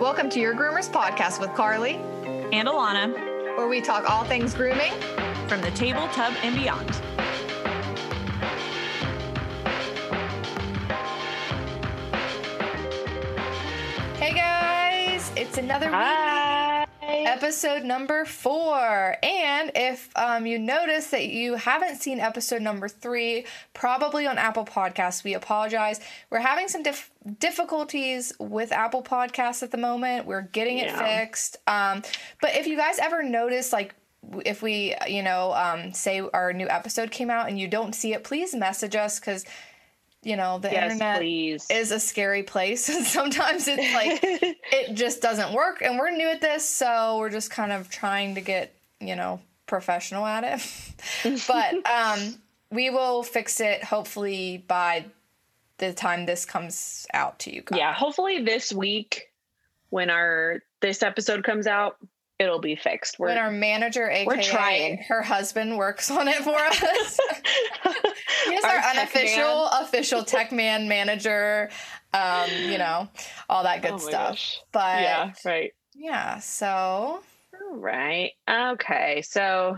Welcome to Your Groomers Podcast with Carly, and Alana where we talk all things grooming. from the table, tub, and beyond. Hey guys, it's another week. Episode number four. And if um, you notice that you haven't seen episode number three, probably on Apple Podcasts, we apologize. We're having some dif- difficulties with Apple Podcasts at the moment. We're getting it Yeah. fixed. Um, but if you guys ever notice, like, if we, you know, um, say our new episode came out and you don't see it, please message us because, you know, the Yes, internet please. is a scary place. And sometimes it's like, it just doesn't work and we're new at this so we're just kind of trying to get you know professional at it but um we will fix it hopefully by the time this comes out to you guys yeah, hopefully this week when our this episode comes out, it'll be fixed. We're when our manager aka we're trying. her husband works on it for us he's our, Our unofficial official tech man manager um you know all that good Oh stuff gosh. but yeah, right. yeah so All right. Okay. So,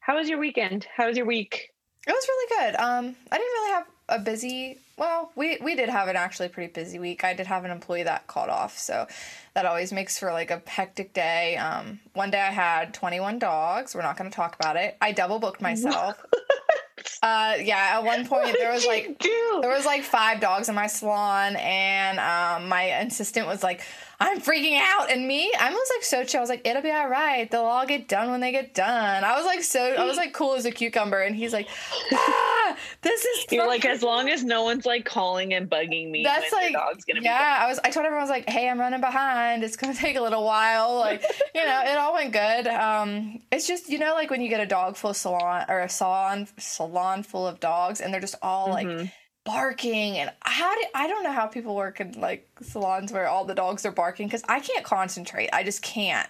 how was your weekend? How was your week? It was really good. Um, I didn't really have a busy. Well, we we did have an actually pretty busy week. I did have an employee that called off, so that always makes for like a hectic day. Um, one day I had 21 dogs. We're not going to talk about it. I double booked myself. uh, yeah, at one point there was like there was like five dogs in my salon, and um, my assistant was like, "I'm freaking out," and me, I was like so chill. I was like, "It'll be all right. They'll all get done when they get done." I was like so, I was like cool as a cucumber, and he's like, "Ah, this is." You're like, as long as no one's like calling and bugging me, That's like, dog's gonna yeah. I was. I told everyone I was like, "Hey, I'm running behind. It's gonna take a little while." Like, you know, it all went good. Um, it's just you know, like when you get a dog full salon or a salon salon full of dogs, and they're just all like Mhm. Barking and how do I don't know how people work in like salons where all the dogs are barking because I can't concentrate. I just can't.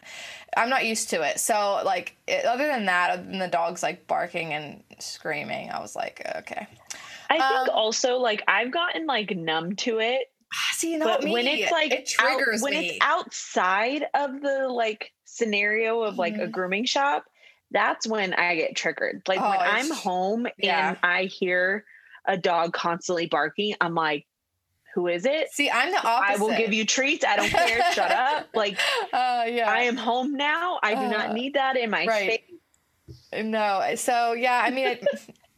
I'm not used to it. So like it, other than that, other than the dogs like barking and screaming, I was like, okay. I think Um, also like I've gotten like numb to it See, not but me. when it's like it triggers out, when me. it's outside of the like scenario of like a Mhm. grooming shop that's when i get triggered like when Oh, i'm home yeah. and i hear a dog constantly barking i'm like who is it? See, I'm the opposite. i will give you treats. I don't care. Shut up. Like Uh, yeah. i am home now. I do Uh, not need that in my right. space. No, so yeah, I mean, it,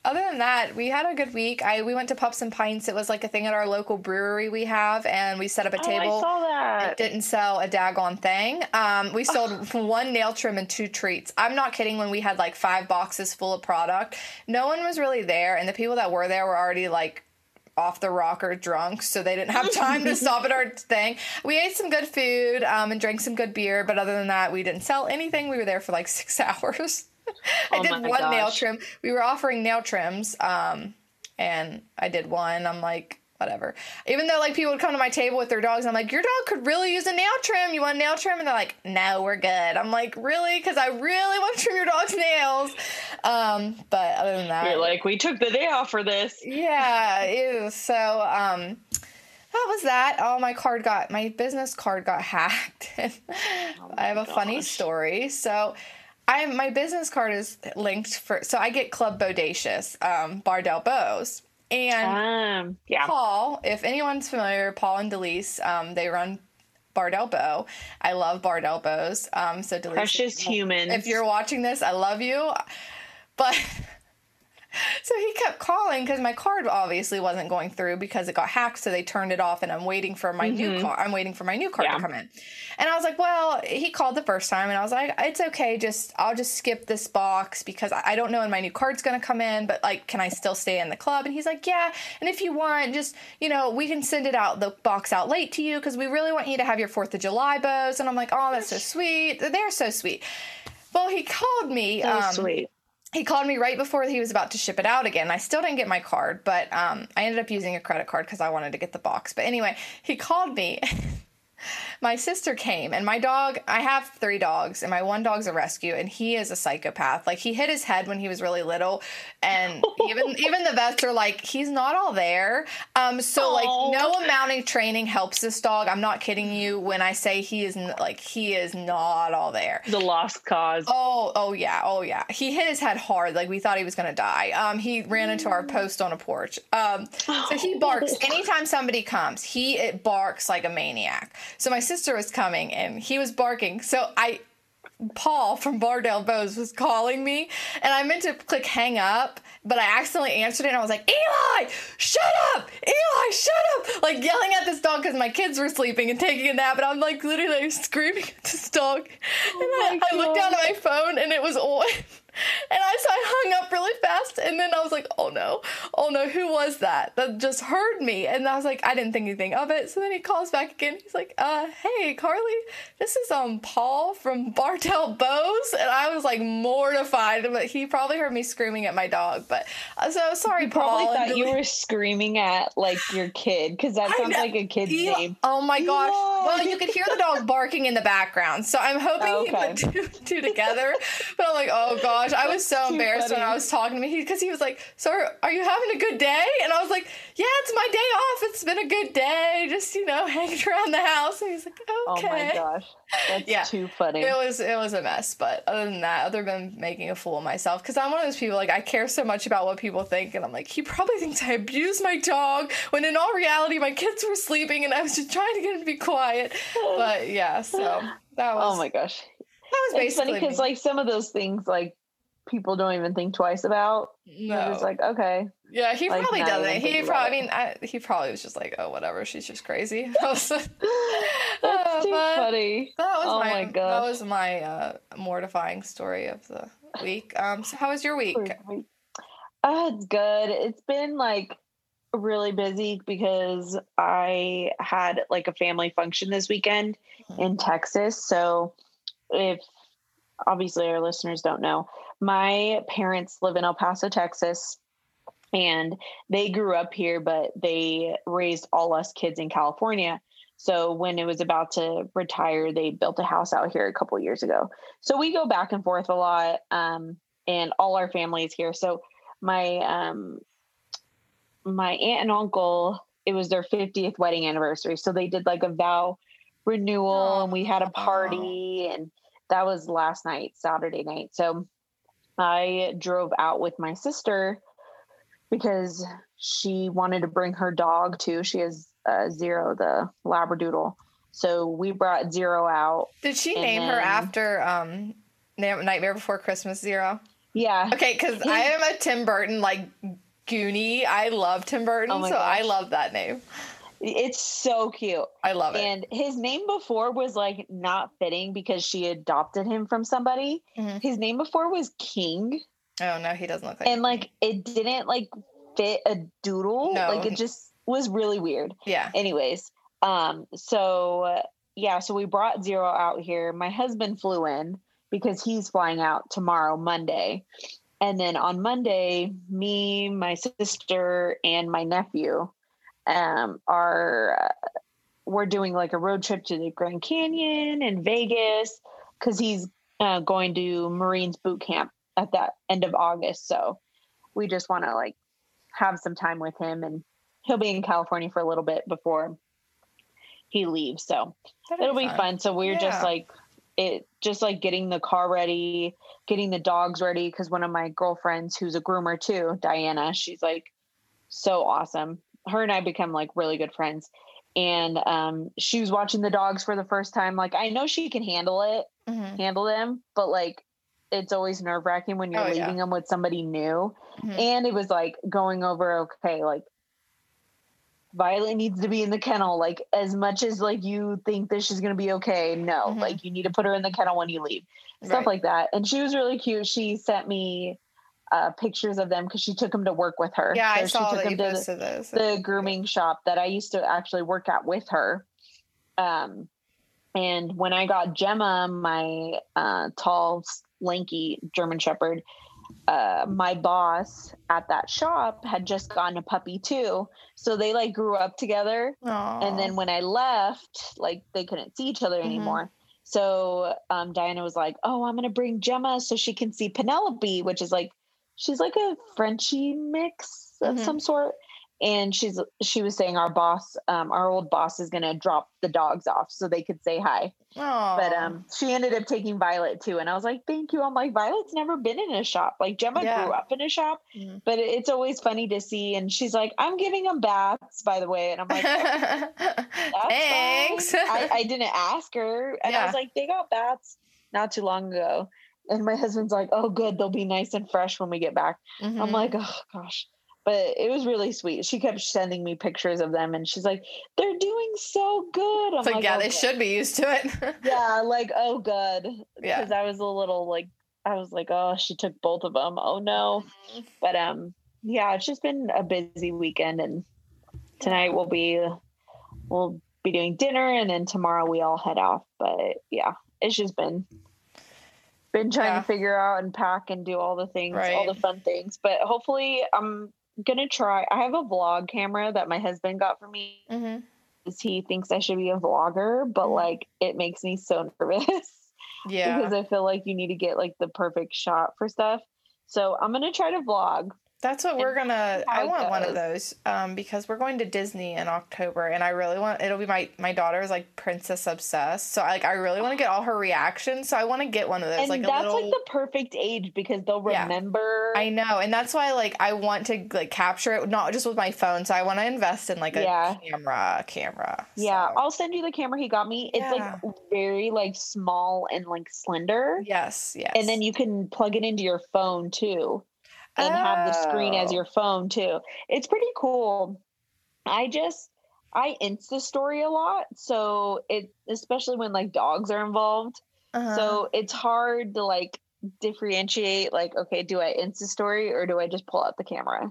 other than that, we had a good week. I we went to Pups and Pints. It was like a thing at our local brewery we have, and we set up a table. oh, i saw that It didn't sell a daggone thing. Um, we sold one nail trim and two treats. I'm not kidding. When we had like five boxes full of product, no one was really there, and the people that were there were already like off the rocker drunk, so they didn't have time to stop at our thing. We ate some good food um, and drank some good beer, but other than that, we didn't sell anything. We were there for like six hours. I Oh did one nail trim. We were offering nail trims, um, and I did one. I'm like, whatever. Even though like people would come to my table with their dogs, I'm like, your dog could really use a nail trim. You want a nail trim? And they're like, no, we're good. I'm like, really? Because I really want to trim your dog's nails. Um, but other than that, you're like we took the day off for this yeah, ew. So, um, that was that. Oh, my card got my business card got hacked. I have a funny story. So, I my business card is linked for. So I get Club Bodacious, um, Bardell Bows, and um yeah Paul. If anyone's familiar, Paul and Delise, um, they run. Bardell Bow. I love Bardell Bows. Um, so Delise, precious humans if you're watching this, I love you. But so he kept calling because my card obviously wasn't going through because it got hacked. So they turned it off, and I'm waiting for my new card. I'm waiting for my new card Yeah. to come in. And I was like, well, he called the first time, and I was like, it's okay. Just I'll just skip this box because I don't know when my new card's gonna come in. But like, can I still stay in the club? And he's like, yeah. And if you want, just you know, we can send it out the box out late to you because we really want you to have your Fourth of July bows. And I'm like, oh, that's so sweet. They're so sweet. Well, he called me. so um, sweet he called me right before he was about to ship it out again. I still didn't get my card, but um, I ended up using a credit card because I wanted to get the box. But anyway, he called me. my sister came and my dog, I have three dogs and my one dog's a rescue and he is a psychopath. Like he hit his head when he was really little and even even the vets are like he's not all there. Um so like no amount of training helps this dog. I'm not kidding you when I say he is like he is not all there. The lost cause. Oh, oh yeah, oh yeah. He hit his head hard, like we thought he was gonna die. Um, he ran into our post on a porch. Um, so he barks anytime somebody comes. He it barks like a maniac. So my sister was coming and he was barking. So I Paul from Bardell Bows was calling me, and I meant to click hang up, but I accidentally answered it, and I was like, Eli, shut up! Eli, shut up! Like yelling at this dog because my kids were sleeping and taking a nap, and I'm like literally screaming at this dog. Oh and I, I looked down at my phone, and it was on. And I, so I hung up really fast, and then I was like, "Oh no, oh no, who was that? That just heard me." And I was like, I didn't think anything of it. So then he calls back again. He's like, "Uh, hey, Carly, this is um Paul from Bardell Bows," and I was like mortified. But he probably heard me screaming at my dog. But uh, so sorry, probably Paul. thought you were screaming at like your kid because that sounds like a kid's Eli- name. Oh my gosh. Eli. Well, you could hear the dog barking in the background. So I'm hoping he Okay. put two, two together. But I'm like, oh gosh. I was so embarrassed when. I was talking to me because he, was like, So are, are you having a good day? And I was like, Yeah, it's my day off. It's been a good day. Just, you know, hanging around the house. And he's like, Okay. Oh my gosh, that's Yeah. too funny. It was it was a mess, but other than that, other than making a fool of myself, because I'm one of those people like I care so much about what people think, and I'm like he probably thinks I abused my dog when in all reality my kids were sleeping and I was just trying to get him to be quiet. But yeah, so that oh was oh my gosh, that was it's funny basically because like some of those things like people don't even think twice about. No. just like okay, yeah, he like, probably doesn't. He probably, I mean, I, he probably was just like, oh, whatever, she's just crazy. I was- that's Uh, too funny. That was Oh my, my that was my uh, mortifying story of the week. Um, so how was your week? Uh, it's good. It's been like really busy because I had like a family function this weekend Mhm. in Texas. So, if obviously our listeners don't know, my parents live in El Paso, Texas, and they grew up here, but they raised all us kids in California. So when it was about to retire, they built a house out here a couple years ago. So we go back and forth a lot, um, and all our families here. So my um, my aunt and uncle, it was their 50th wedding anniversary, so they did like a vow renewal, and we had a party, and that was last night, Saturday night. So I drove out with my sister because she wanted to bring her dog too. She has uh, Zero, the Labradoodle. So we brought Zero out. Did she name her after um, Nightmare Before Christmas Zero? Yeah. Okay, because I am a Tim Burton like Goonie. I love Tim Burton, Oh so I love that name. It's so cute. I love it. And his name before was like not fitting because she adopted him from somebody. Mhm. His name before was King. oh no, he doesn't look like. And like it didn't like fit a doodle. No. Like it just was really weird. yeah. anyways um so uh, yeah so we brought zero out here my husband flew in because he's flying out tomorrow monday and then on monday me my sister and my nephew um are uh, we're doing like a road trip to the grand canyon and vegas because he's uh, going to marines boot camp at that end of august so we just want to like have some time with him and he'll be in California for a little bit before he leaves. So That'd it'll be fun. So we're Yeah. just like it just like getting the car ready, getting the dogs ready because one of my girlfriends who's a groomer too, Diana, she's like so awesome. Her and I become like really good friends. And um she was watching the dogs for the first time. Like I know she can handle it, Mhm. handle them, but like it's always nerve wracking when you're Oh, yeah. leaving them with somebody new. Mhm. And it was like going over, okay, like Violet needs to be in the kennel. Like as much as like you think this is gonna be okay, no, Mhm. like you need to put her in the kennel when you leave. Stuff Right. like that. And she was really cute. She sent me uh pictures of them because she took them to work with her. Yeah, I So saw she took that you them to the- posted those. the grooming shop that I used to actually work at with her. Um, and when I got Gemma, my uh, tall, lanky German Shepherd, uh, my boss at that shop had just gotten a puppy too. So they like grew up together. And then when I left, like they couldn't see each other Mhm. anymore. So um, Diana was like, "Oh, I'm gonna bring Gemma so she can see Penelope, which is like she's like a Frenchy mix of Mhm. some sort." And she's she was saying our boss, um, our old boss, is gonna drop the dogs off so they could say hi. But um, she ended up taking Violet too, and I was like, "Thank you." I'm like, Violet's never been in a shop. Like Gemma Yeah. grew up in a shop, Mhm. but it's always funny to see. And she's like, "I'm giving them baths, by the way," and I'm like, "That's Thanks. fine." I, I didn't ask her, and I was like, "They got baths not too long ago." And my husband's like, "Oh, good, they'll be nice and fresh when we get back." I'm Mhm. like, "Oh gosh." But it was really sweet. She kept sending me pictures of them, and she's like, "They're doing so good." I'm It's like, yeah, "Oh, they good." should be used to it. yeah like oh good Yeah. because i was a little like i was like oh she took both of them oh no Mm-hmm. but um yeah it's just been a busy weekend and tonight we'll be we'll be doing dinner and then tomorrow we all head off but yeah it's just been been trying Yeah. to figure out and pack and do all the things all the fun things but hopefully i'm gonna try i have a vlog camera that my husband got for me Mhm. because he thinks I should be a vlogger, but Mhm. like it makes me so nervous Yeah. because I feel like you need to get like the perfect shot for stuff. So I'm gonna try to vlog. That's what we're gonna. I want one of those um, because we're going to Disney in October, and I really want. It'll be my my daughter is like princess obsessed, so like I really want to get all her reactions. So I want to get one of those, and like a that's little. like the perfect age because they'll Yeah. remember. I know, and that's why like I want to like capture it not just with my phone. So I want to invest in like a Yeah. camera, camera. yeah, so. I'll send you the camera he got me. It's Yeah. like very like small and like slender. Yes, yes. And then you can plug it into your phone too and have the screen as Oh. your phone too. It's pretty cool. I just I Insta story a lot, so it especially when like dogs are involved. Uh-huh. So it's hard to like differentiate like okay, do I Insta story or do I just pull out the camera?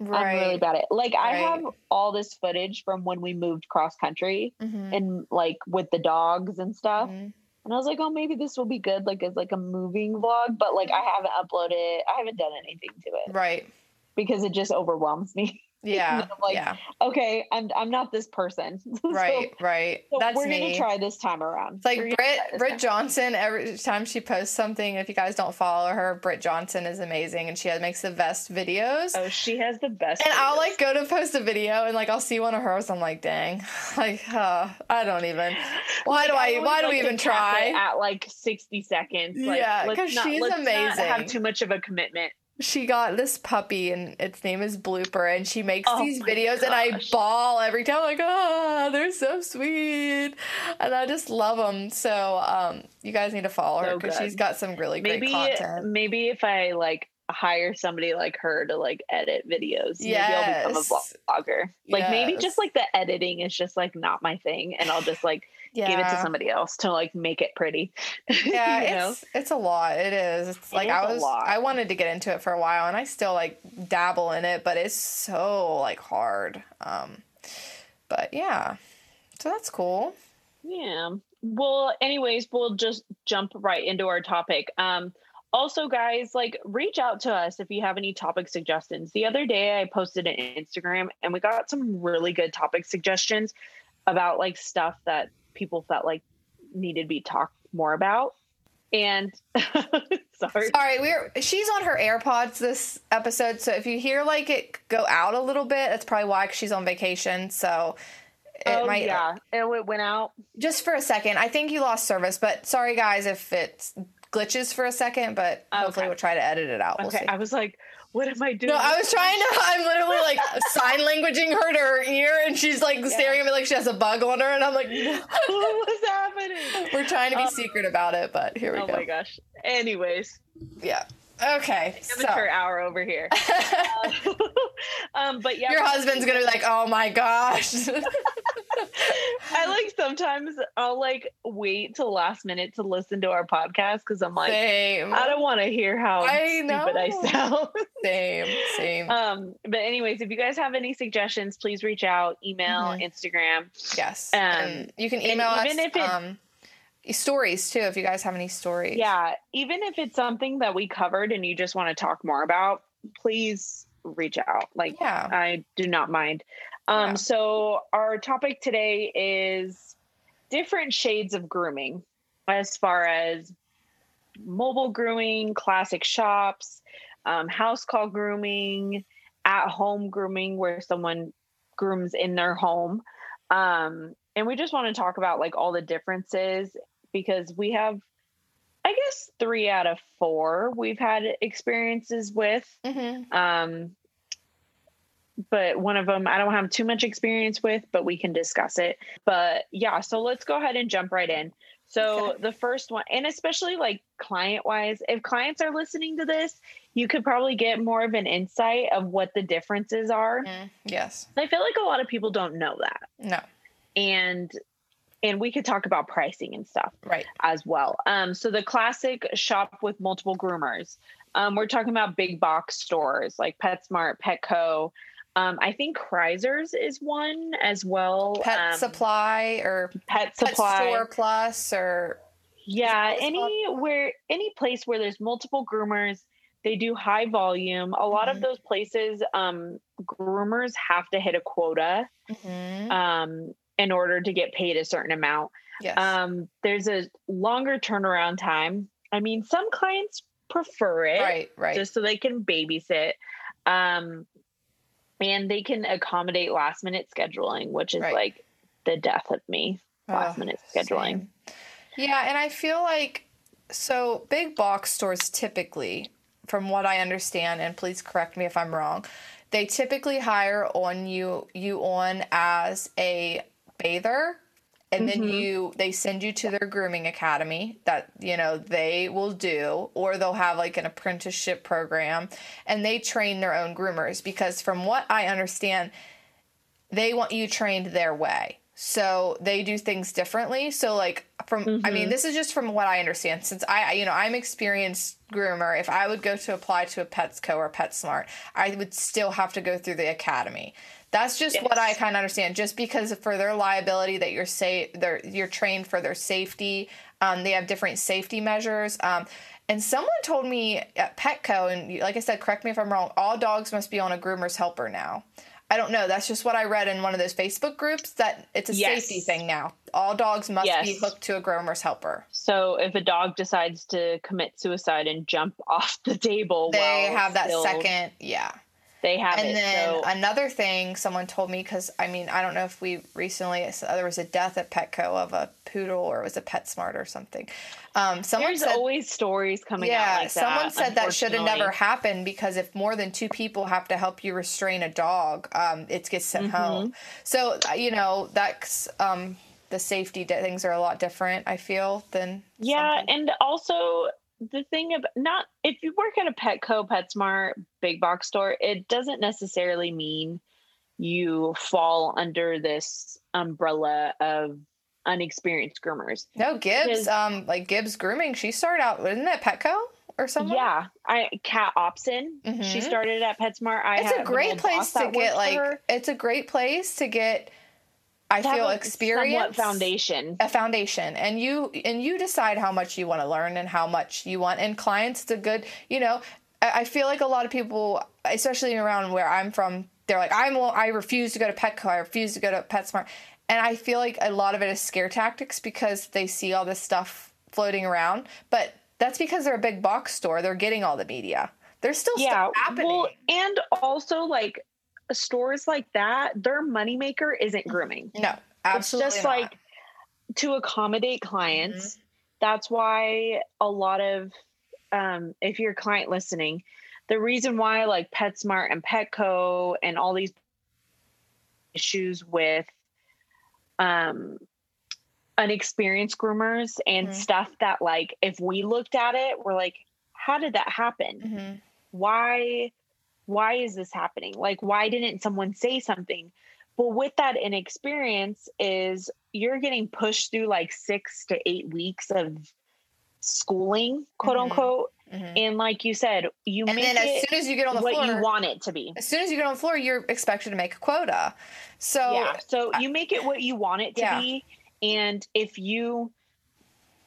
right. I'm really bad at it. Like I have all this footage from when we moved cross country Mhm. and like with the dogs and stuff. Mhm. And I was like, oh, maybe this will be good, like as like a moving vlog. But like, I haven't uploaded, I haven't done anything to it Right. because it just overwhelms me. Yeah. I'm like, yeah. okay, I'm I'm not this person. So- Right. right. So, That's we're me. gonna try this time around. It's like We're Britt, Britt. Johnson. Every time she posts something, if you guys don't follow her, Britt Johnson is amazing, and she makes the best videos. Oh, she has the best. and I'll like go to post a video, and like I'll see one of hers. I'm like, dang, like uh, I don't even. Why do I? always Why do we even try? at like 60 seconds. Like, Yeah, let's 'cause not- she's let's not have too much of a commitment. She got this puppy, and its name is Blooper, and she makes Oh these videos, and I gosh. bawl every time. Like, ah, they're so sweet, and I just love them. So, um, you guys need to follow her because she's got some really great content. maybe if I like hire somebody like her to like edit videos, maybe I'll become Yes. a vlogger. Like maybe just like the editing is just like not my thing, and I'll just like Yeah. give it to somebody else to like make it pretty. Yeah, you know? it's it's a lot. It is. It's like is I a was lot. I wanted to get into it for a while and I still like dabble in it, but it's so like hard. Um but yeah. So that's cool. Yeah. Well, anyways, we'll just jump right into our topic. Um, also, guys, like reach out to us if you have any topic suggestions. The other day, I posted an Instagram and we got some really good topic suggestions about like stuff that people felt like needed to be talked more about. And sorry. Sorry, we're she's on her AirPods this episode, so if you hear like it go out a little bit, that's probably why she's on vacation. So it oh, might yeah. It went out. just for a second. I think you lost service, but sorry guys if it glitches for a second, but hopefully we'll try to edit it out. We'll Okay. see. I was like, what am I doing? No, I was trying to. I'm literally like sign languaging her to her ear, and she's like staring at me like she has a bug on her, and I'm like, what was happening? we're trying to be Um, secret about it, but here we Oh go. Oh my gosh. Anyways, Yeah. Okay. So hour over here. um, but yeah, your husband's gonna be like, oh my gosh. I like sometimes I'll like wait till last minute to listen to our podcast because I'm like, same. I don't want to hear how I stupid I sound. Same. Same. um, but anyways, if you guys have any suggestions, please reach out, email, Mhm. Instagram. yes. um, and you can email us. even if it- um, stories too. If you guys have any stories, Yeah, even if it's something that we covered and you just want to talk more about, please reach out. Like, Yeah. I do not mind. Um, Yeah. so our topic today is different shades of grooming, as far as mobile grooming, classic shops, um, house call grooming, at home grooming, where someone grooms in their home. Um, and we just want to talk about like all the differences because we have I guess three out of four we've had experiences with. hmm Um, but one of them I don't have too much experience with, but we can discuss it. But yeah, so let's go ahead and jump right in. So Okay. the first one, and especially like client wise, if clients are listening to this, you could probably get more of an insight of what the differences are. Mm, yes. I feel like a lot of people don't know that. No. And and we could talk about pricing and stuff Right. as well. Um, so the classic shop with multiple groomers. Um, we're talking about big box stores like PetSmart, Petco. Um, I think Kriser's is one as well. Pet um, supply or Pet pet Supply. store plus or yeah, anywhere, any place where there's multiple groomers, they do high volume. A lot Mhm. of those places, um, groomers have to hit a quota Mhm. um, in order to get paid a certain amount. yes. Um, there's a longer turnaround time. I mean, some clients prefer it right. Right. just so they can babysit. Um, and they can accommodate last minute scheduling, which is Right. like the death of me. Last Oh, minute scheduling. same. Yeah, and I feel like so big box stores typically, from what I understand, and please correct me if I'm wrong, they typically hire on you you on as a bather and then Mhm. you they send you to their grooming academy that you know they will do or they'll have like an apprenticeship program and they train their own groomers because from what i understand they want you trained their way so they do things differently so like from i mean Mhm. this is just from what i understand since i you know i'm experienced groomer if i would go to apply to a petsco or petsmart i would still have to go through the academy that's just what i kind of understand just because for their liability that you're say they're you're trained for their safety um, they have different safety measures um, and someone told me at petco and like i said correct me if i'm wrong all dogs must be on a groomer's helper now I don't know. That's just what I read in one of those Facebook groups that it's a Yes. safety thing now. All dogs must be hooked to a groomer's helper. So if a dog decides to commit suicide and jump off the table, They have that second, yeah. They have And it. then so another thing someone told me because I mean I don't know if we recently so there was a death at Petco of a poodle or it was a PetSmart or something. Um, someone there's said always stories coming yeah, out like that. someone said that should have never happened because if more than two people have to help you restrain a dog, um, it gets sent Mm-hmm. home. So uh, you know that's um, the safety things are a lot different. I feel than Yeah, something- and also the thing of not if you work at a Petco, PetSmart, big box store, it doesn't necessarily mean you fall under this umbrella of unexperienced groomers. no Gibbs, um, like Gibbs grooming. She started out wasn't it Petco or something? Yeah, I Kat Opson, she Mhm. started at PetSmart. I it's a great place to get like her. it's a great place to get. I To feel a experience foundation. a foundation. And you and you decide how much you want to learn and how much you want. And clients it's a good you know i I feel like a lot of people especially around where i'm from they're like i'm i refuse to go to petco. I refuse to go to petsmart. And i feel like a lot of it is scare tactics because they see all this stuff floating around. But that's because they're a big box store. They're getting all the media. There's still Yeah, stuff happening. well, and also like stores like that, their moneymaker isn't grooming. no absolutely it's just not. like to accommodate clients Mm-hmm. that's why a lot of um, if you're a client listening the reason why like petsmart and petco and all these issues with um unexperienced groomers and Mhm. stuff that like if we looked at it we're like how did that happen Mhm. why why is this happening like why didn't someone say something but with that inexperience is you're getting pushed through like six to eight weeks of schooling quote Mhm. unquote Mhm. and like you said you and make then as it soon as you get on the what floor you want it to be as soon as you get on the floor, you're expected to make a quota. So yeah so you make it what you want it to Yeah. be and if you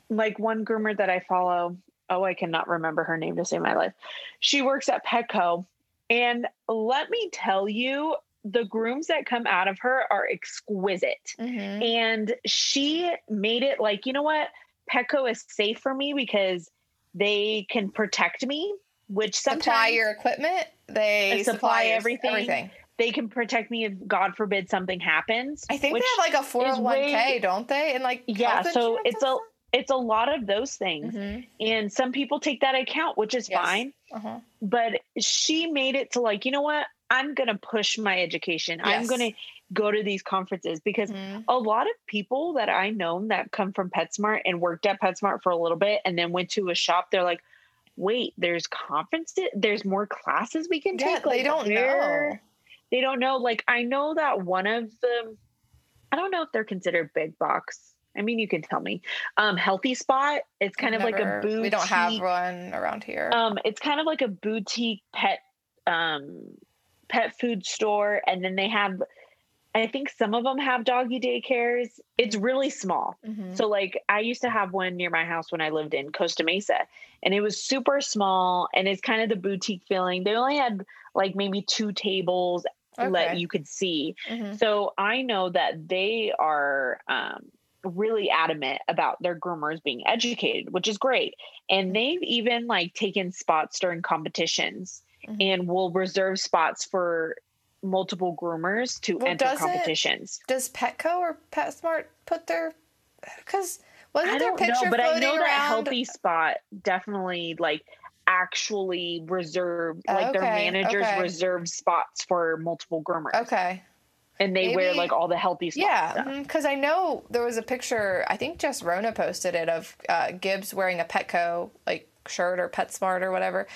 like one groomer that I follow. Oh, I cannot remember her name to save my life. She works at Petco. And let me tell you, the grooms that come out of her are exquisite. Mhm. And she made it like, you know what? Petco is safe for me because they can protect me, which sometimes supply your equipment. They supply supply everything. Everything. they can protect me if God forbid something happens. I think they have like a four hundred one k, way- don't they? And like Yeah, so it's a it's a lot of those things. Mhm. And some people take that account, which is Yes. fine. Uh-huh. But she made it to like, you know what? I'm going to push my education. I'm going to go to these conferences because Mhm. a lot of people that I know that come from PetSmart and worked at PetSmart for a little bit and then went to a shop, they're like, wait, there's conferences, there's more classes we can Yeah, take. they Like, don't where- know. They don't know. Like, I know that one of them, I don't know if they're considered big box. I mean, you can tell me. Um, Healthy Spot, it's kind of like a boutique. We don't have one around here. Um, it's kind of like a boutique pet um pet food store, and then they have I think some of them have doggy daycares. It's really small. Mhm. So like I used to have one near my house when I lived in Costa Mesa and it was super small and it's kind of the boutique feeling. They only had like maybe two tables Okay. that you could see. Mhm. So I know that they are um, really adamant about their groomers being educated, which is great. Mm-hmm. And they've even like taken spots during competitions Mhm. and will reserve spots for multiple groomers to Well, enter competitions. Does Petco or PetSmart put their? Because wasn't I there don't picture know, but I know that around? Healthy Spot definitely like actually reserved, like their managers okay. reserve spots for multiple groomers, Okay. And they wear like all the healthy stuff. Yeah, because I know there was a picture. I think Jess Rona posted it of uh, Gibbs wearing a Petco like shirt or PetSmart or whatever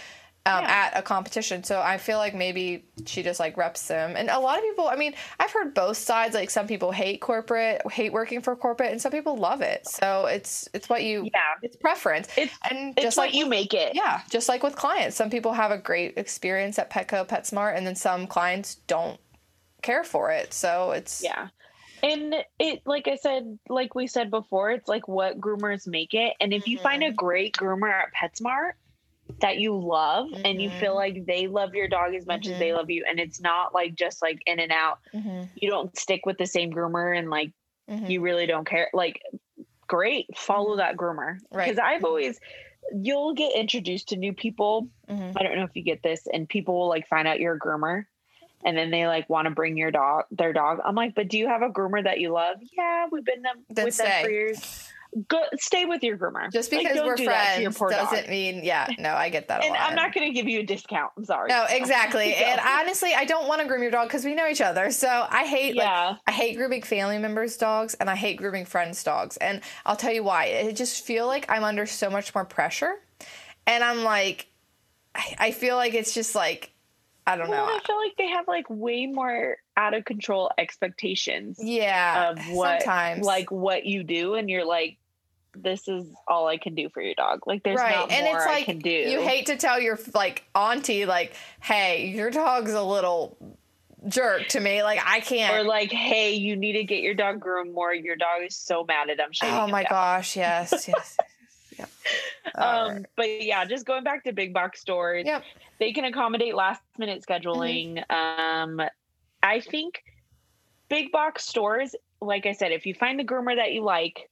um, Yeah. at a competition. So I feel like maybe she just like reps them. And a lot of people. I mean, I've heard both sides. Like some people hate corporate, hate working for corporate, and some people love it. So it's it's what you. Yeah. It's preference. It's and it's just what like you make it. yeah, just like with clients, some people have a great experience at Petco, PetSmart, and then some clients don't care for it. So it's Yeah. And it, like I said, like we said before, it's like what groomers make it. And if you find a mm-hmm. great groomer at PetSmart that you love and you feel mm-hmm. like they love your dog as much as they mm-hmm. love you, and it's not like just like in and out, you don't stick with the same groomer and like you really don't care, like great, follow that groomer. Right. Because I've always, you'll get introduced to new people. I don't know if you get this, and people will like find out you're a groomer. And then they like want to bring your dog, their dog. I'm like, but do you have a groomer that you love? Yeah, we've been them, Then with them for years. Go stay with your groomer. Just because don't we're do that to your friends poor doesn't mean yeah. No, I get that a And. I'm not going to give you a discount. I'm sorry. No, exactly. No. And honestly, I don't want to groom your dog because we know each other. So I hate like Yeah. I hate grooming family members' dogs and I hate grooming friends' dogs. And I'll tell you why. I just feel like I'm under so much more pressure. And I'm like I feel like it's just like I don't Well, know. I feel like they have like way more out of control expectations Yeah. of what, sometimes like what you do, and you're like, this is all I can do for your dog. Like, there's right not and more it's like I can do. you hate to tell your like auntie like hey your dog's a little jerk to me like i can't or like, hey, you need to get your dog groomed more. Your dog is so mad at oh him. shaving oh my down." gosh yes yes, yes, yes. Yep. All Um, but yeah, just going back to big box stores, Yep. they can accommodate last minute scheduling. Um, I think big box stores, like I said, if you find the groomer that you like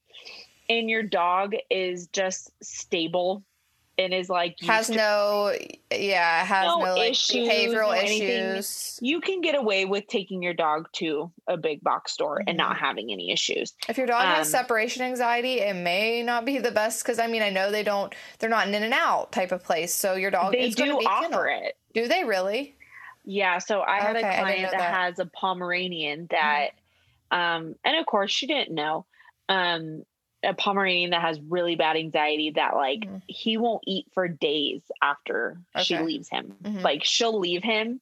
and your dog is just stable and is like has no yeah has No no, like issues, behavioral issues you can get away with taking your dog to a big box store and Mm-hmm. not having any issues. if your dog has Um, separation anxiety it may not be the best because i mean i know they don't they're not an in and out type of place so your dog They is do be offer kennel. it. do they really Yeah, so I had Okay, a client that, that. has a Pomeranian that, um, and of course she didn't know, um, a Pomeranian that has really bad anxiety that like Mhm. he won't eat for days after she leaves him. Mhm. Like she'll leave him,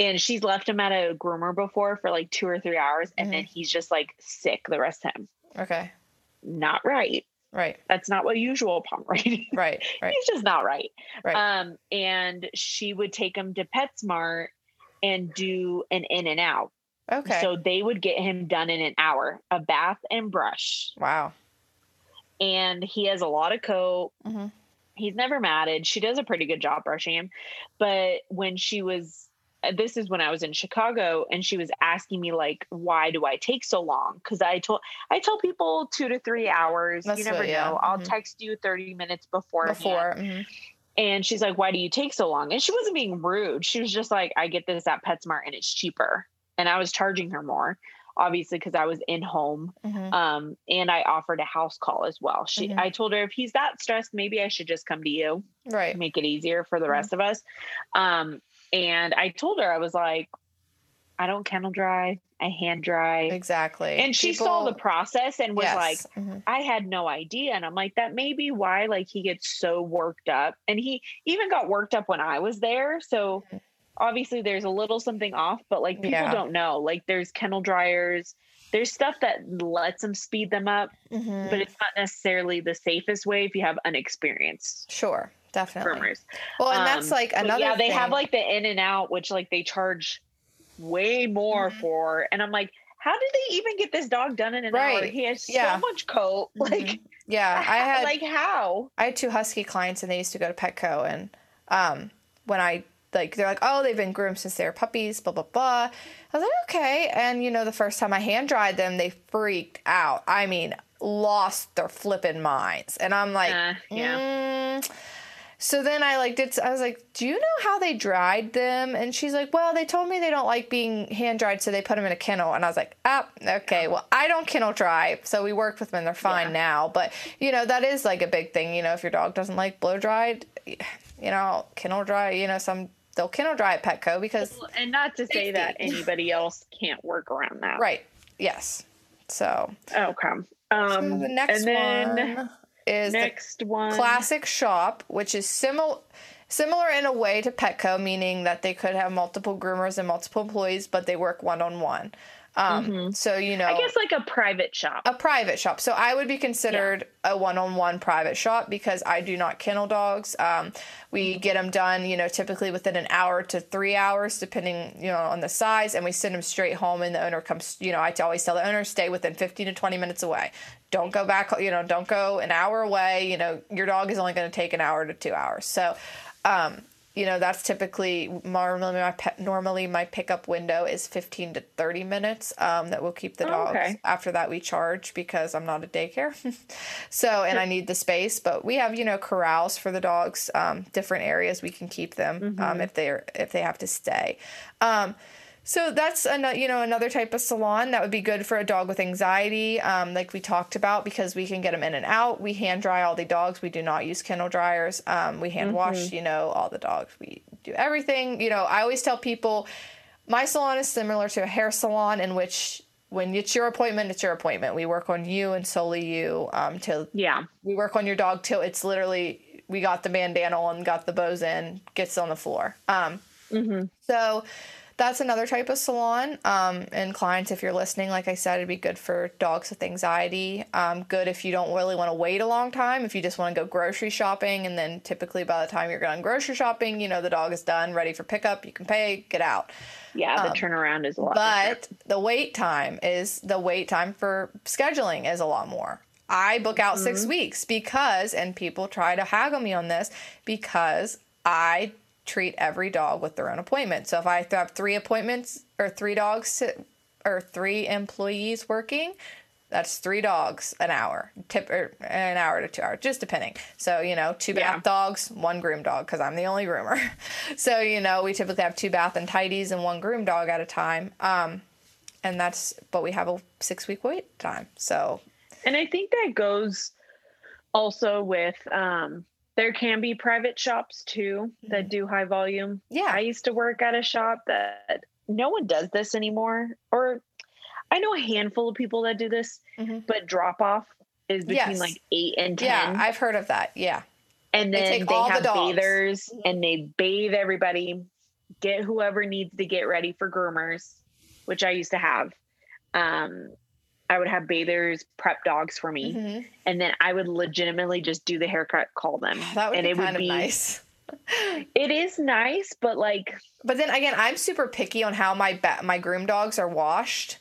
and she's left him at a groomer before for like two or three hours, and then he's just like sick the rest of him. okay Not right. right That's not what usual Pomeranian. right right he's just not right. Right. Um, and she would take him to PetSmart and do an in and out. okay So they would get him done in an hour, a bath and brush. wow and he has a lot of coat. Mhm. He's never matted. She does a pretty good job brushing him. But when she was, this is when I was in Chicago, and she was asking me like, "Why do I take so long?" Because I told I tell people two to three hours. That's you never what- yeah. know. I'll Mhm. text you thirty minutes before. Before. mhm. And she's like, "Why do you take so long?" And she wasn't being rude. She was just like, "I get this at PetSmart, and it's cheaper." And I was charging her more, obviously, because I was in home Mhm. um and i offered a house call as well she Mhm. i told her if he's that stressed maybe i should just come to you Right. make it easier for the Mhm. rest of us um and i told her i was like i don't kennel dry i hand dry Exactly. and she saw the process and was yes. like Mhm. i had no idea and i'm like that may be why like he gets so worked up and he even got worked up when i was there so Mhm. Obviously there's a little something off but like people Yeah. don't know like there's kennel dryers there's stuff that lets them speed them up Mhm. but it's not necessarily the safest way if you have unexperienced sure, definitely. groomers. Well, and that's Um, like another. yeah, they have like the in and out, which like they charge way more Mhm. for, and I'm like, how did they even get this dog done in an hour? He has Yeah. so much coat, like. Mhm. Yeah, I had like how? I had two husky clients and they used to go to Petco and um when I like they're like, Oh, they've been groomed since they were puppies, blah blah blah. I was like, Okay and you know, the first time I hand dried them, they freaked out. I mean, lost their flipping minds. And I'm like, Uh, yeah. "Mm." So then I like did I was like, "Do you know how they dried them?" And she's like, "Well, they told me they don't like being hand dried, so they put them in a kennel." And I was like, "Ah, okay. Well, I don't kennel dry, so we worked with them. and They're fine Yeah. now." But you know, that is like a big thing. You know, if your dog doesn't like blow dried, you know, kennel dry. You know, some they'll kennel dry at Petco because And not to say that anybody else can't work around that. right, yes. So, Okay. so Um, the next and then one is next one. classic shop, which is similar similar in a way to Petco, meaning that they could have multiple groomers and multiple employees, but they work one on one. Um, So you know, Mm-hmm. I guess like a private shop. a private shop. So I would be considered a one-on-one private shop because I do not kennel dogs. Um, we get them done, you know, typically within an hour to three hours, depending, you know, on the size, and we send them straight home. And the owner comes, you know, I always tell the owner stay within 15 to 20 minutes away. Don't go back, you know, don't go an hour away. You know, your dog is only going to take an hour to two hours. So, um, you know that's typically normally my pet, normally my pickup window is 15 to 30 minutes um, that will keep the Oh, dogs okay. after that we charge because i'm not a daycare so and i need the space but we have you know corrals for the dogs um, different areas we can keep them Mm-hmm. um, if they're if they have to stay um, so that's another, you know, another type of salon that would be good for a dog with anxiety, um, like we talked about, because we can get them in and out. We hand dry all the dogs. We do not use kennel dryers. Um, we hand wash, you know, all the dogs. We do everything. You know, I always tell people, my salon is similar to a hair salon in which when it's your appointment, it's your appointment. We work on you and solely you um, till yeah. we work on your dog till it's literally we got the bandana on, got the bows in, gets on the floor. Um, So that's another type of salon. Um, and clients, if you're listening, like I said, it'd be good for dogs with anxiety. Um, good if you don't really want to wait a long time. If you just want to go grocery shopping, and then typically by the time you're done grocery shopping, you know the dog is done, ready for pickup. You can pay, get out. Yeah. The turnaround is a lot. Um, But the wait time is the wait time for scheduling is a lot more. I book out six weeks because, and people try to haggle me on this because I treat every dog with their own appointment. So if I have three appointments or three dogs to, or three employees working, that's three dogs an hour, tip or an hour to two hours, just depending. So you know, two bath Yeah. dogs, one groom dog, because I'm the only groomer. so you know, we typically have two bath and tidies and one groom dog at a time. Um, and that's but we have a six week wait time. So And I think that goes also with um there can be private shops too that do high volume. Yeah. I used to work at a shop that no one does this anymore. Or I know a handful of people that do this, Mhm. but drop off is between Yes. like eight and ten. yeah, I've heard of that. Yeah. and they then take they, all the have dogs. bathers and they bathe everybody, get whoever needs to get ready for groomers, which I used to have. Um, I would have bathers prep dogs for me, Mhm. and then I would legitimately just do the haircut, call them, That would and be it kind would of be. nice. It is nice, but like, But then again, I'm super picky on how my ba- my groom dogs are washed.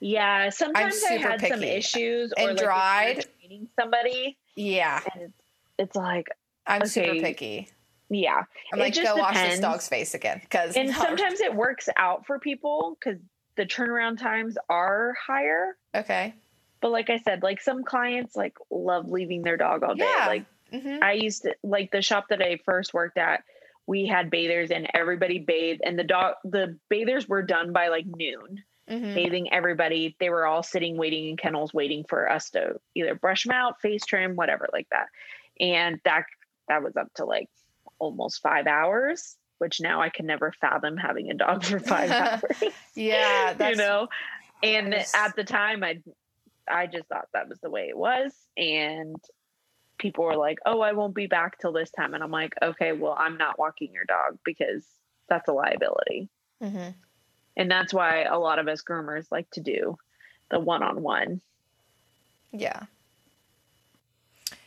yeah, sometimes I had some picky. issues And or like, dried. training training somebody, Yeah, and it's, like, I'm super picky. yeah. I'm It like, just go wash this dog's face again because And sometimes it works out for people because the turnaround times are higher. okay, But like I said, like some clients like love leaving their dog all day. Yeah. Like hmm I used to like the shop that I first worked at. We had bathers and everybody bathed, and the dog the bathers were done by like noon, hmm bathing everybody. They were all sitting waiting in kennels, waiting for us to either brush them out, face trim, whatever like that. And that that was up to like almost five hours, which now I can never fathom having a dog for five hours. yeah, you know? And at the time i i just thought that was the way it was. And people were like oh i won't be back till this time. And i'm like okay well i'm not walking your dog because that's a liability. Hmm and that's why a lot of us groomers like to do the one-on-one. Yeah.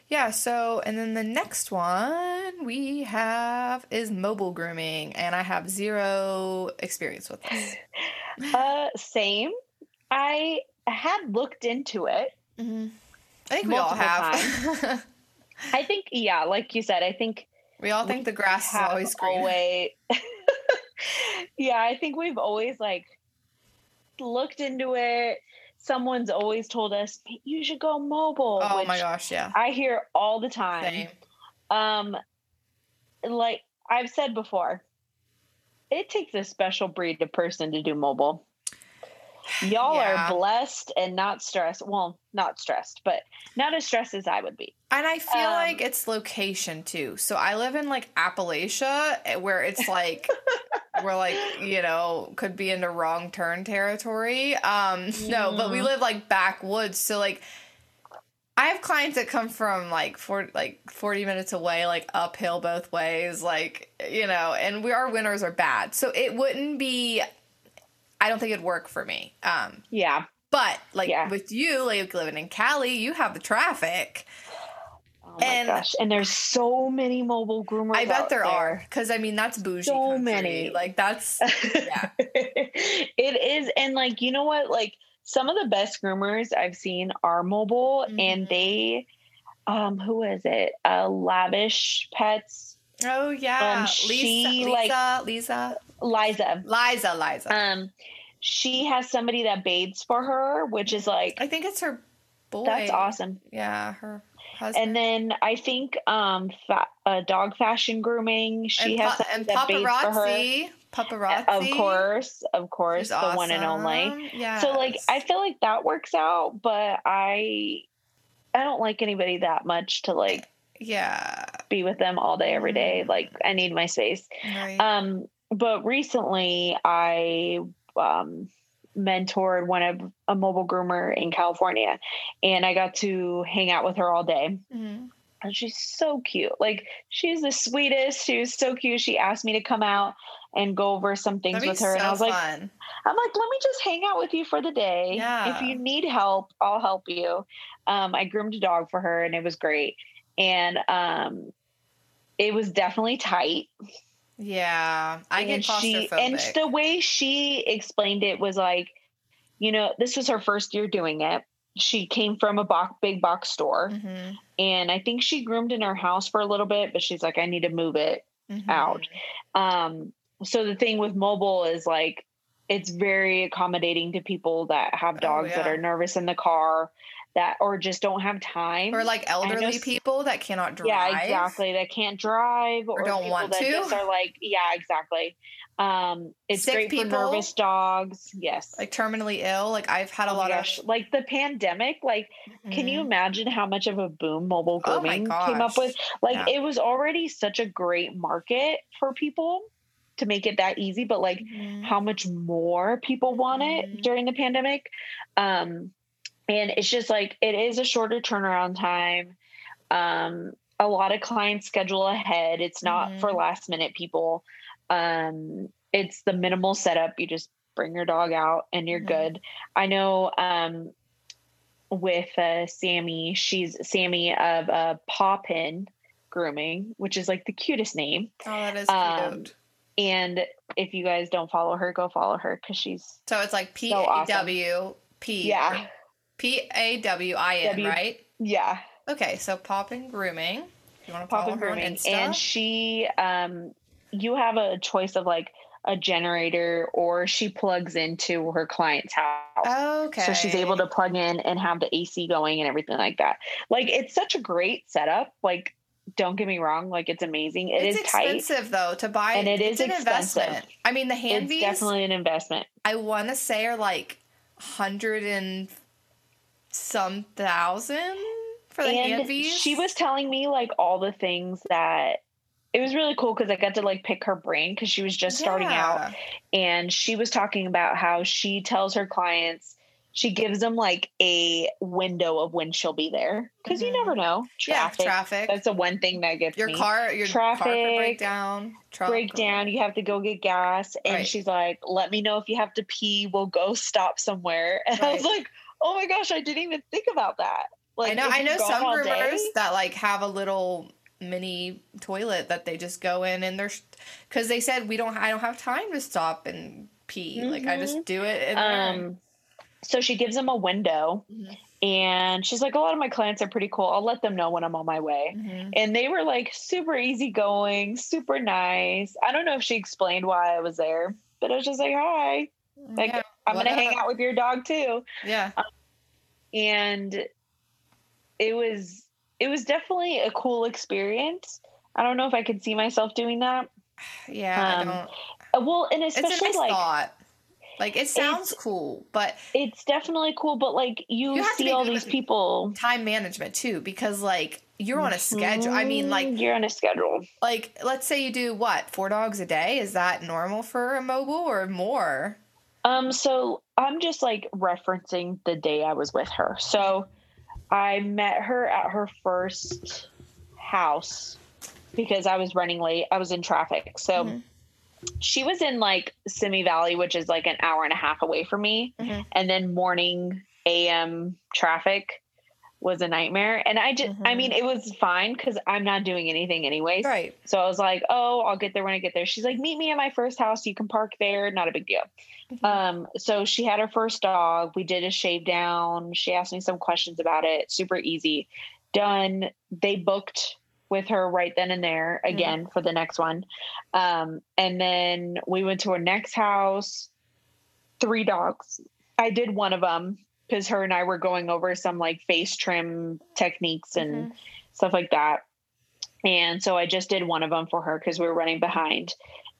Yeah, so and then the next one we have is mobile grooming, and I have zero experience with this. uh same i had looked into it hmm I think we all have. i think yeah like you said i think we all think the grass is always green. always- yeah, I think we've always like looked into it. Someone's always told us you should go mobile. oh my gosh, yeah. I hear all the time. Same. Um, like I've said before, it takes a special breed of person to do mobile. Y'all Yeah. are blessed and not stressed. Well, not stressed, but not as stressed as I would be. And I feel Um, like it's location too. So I live in like Appalachia, eh, where it's like we're like you know could be into wrong turn territory. Um, no, but we live like backwoods, so like I have clients that come from like for like forty minutes away, like uphill both ways, like you know, and we our winters are bad, so it wouldn't be. I don't think it'd work for me. Um, Yeah. but like Yeah. with you, like living in Cali, you have the traffic. Oh my And- gosh. And there's so many mobile groomers. I bet out there are because I mean that's bougie. So country. many. like that's Yeah. it is. And like, you know what? Like some of the best groomers I've seen are mobile and Mhm. they um who is it? Uh lavish pets. oh yeah, Um, Lisa, she, Lisa, like- Lisa, Liza. Liza, Liza. Um she has somebody that bathes for her, which is like I think it's her boy. that's awesome. Yeah, her husband. And then I think um fa- uh, dog fashion grooming. She and, has pa- and that bathes for her. paparazzi, paparazzi. Of course, of course, She's the one and only. Yeah. So like I feel like that works out, but I I don't like anybody that much to like yeah. be with them all day every day. Mm. Like I need my space. Right. Um but recently I um mentored one of a mobile groomer in California and I got to hang out with her all day. Mhm. And she's so cute. Like she's the sweetest. She was so cute. She asked me to come out and go over some things with her. and I so was like, fun. I'm like, let me just hang out with you for the day. Yeah. If you need help, I'll help you. Um, I groomed a dog for her and it was great. And um, it was definitely tight. Yeah, I and get she claustrophobic. and the way she explained it was like, you know, this was her first year doing it. She came from a box, big box store, Mhm, and I think she groomed in her house for a little bit, but she's like, I need to move it mhm. out. Um, so the thing with mobile is like it's very accommodating to people that have Oh, dogs that are nervous in the car that or just don't have time. Or like elderly people that cannot drive. yeah, exactly. That can't drive or, don't people want that to. just are like, yeah, exactly. Um, it's Sick great people. for nervous dogs. Yes. Like terminally ill. Like I've had a Oh lot gosh. of. like the pandemic, like can you Mhm. imagine how much of a boom mobile Oh grooming came up with? Like Yeah. it was already such a great market for people to make it that easy, but like Mhm. how much more people want it during the pandemic. Um, and it's just like it is a shorter turnaround time. Um, a lot of clients schedule ahead. It's not for Mhm. last minute people. Um, it's the minimal setup. You just bring your dog out and you're Mhm. good. I know um, with uh, Sammy, she's Sammy of uh, Paw Pin Grooming, which is like the cutest name. Oh, that is cute. Um, And if you guys don't follow her, go follow her because she's so it's like P so awesome. W P. P A W I N, W- right? Yeah, Okay, so Poppin Grooming. You want to Pop and grooming, and she, um, you have a choice of like a generator, or she plugs into her client's house. okay. So she's able to plug in and have the AC going and everything like that. Like it's such a great setup. Like, don't get me wrong, like it's amazing. It it's is tight. expensive though to buy, And it it's is an expensive. investment. I mean, the hand It's definitely an investment. I want to say are like hundred and some thousand for the and V's. she was telling me like all the things that it was really cool because I got to like pick her brain because she was just starting out and she was talking about how she tells her clients she gives them like a window of when she'll be there because you Mhm. never know traffic. Yeah, traffic. That's the one thing that gets your me. car, your Traffic, break down. Truck, break down. You have to go get gas, and Right. she's like, "Let me know if you have to pee. We'll go stop somewhere." And I was like, "Oh my gosh, I didn't even think about that." Like, I know. I know some groomers that like have a little mini toilet that they just go in and they're because they said we don't. I don't have time to stop and pee. Like I just do it. Um, so she gives them a window, Mhm. and she's like, "A lot of my clients are pretty cool. I'll let them know when I'm on my way." Mhm. And they were like super easygoing, super nice. I don't know if she explained why I was there, but I was just like, "Hi, like Yeah, I'm gonna hang out with your dog too." Yeah. and it was it was definitely a cool experience. I don't know if I could see myself doing that. Yeah. I Um, don't. Uh, Well, and It's a especially nice like thought. Like it sounds cool, but it's definitely cool, but like you, You see all these people. time management too, because like you're on a schedule. I mean, like Mm, you're on a schedule. like let's say you do what four dogs a day. Is that normal for a mobile or more? Um, so I'm just like referencing the day I was with her. So I met her at her first house because I was running late. I was in traffic. So Mhm. she was in like Simi Valley, which is like an hour and a half away from me. Mhm. And then morning AM traffic was a nightmare. And I just, I Mhm. mean, it was fine because I'm not doing anything anyways. Right. So I was like, oh, I'll get there when I get there. She's like, meet me at my first house. You can park there. Not a big deal. Mhm. Um, so she had her first dog. We did a shave down. She asked me some questions about it. Super easy. Done. They booked with her right then and there again for the next one. Um, and then we went to her next house. Three dogs. I did one of them because her and I were going over some like face trim techniques and stuff like that. And so I just did one of them for her because we were running behind.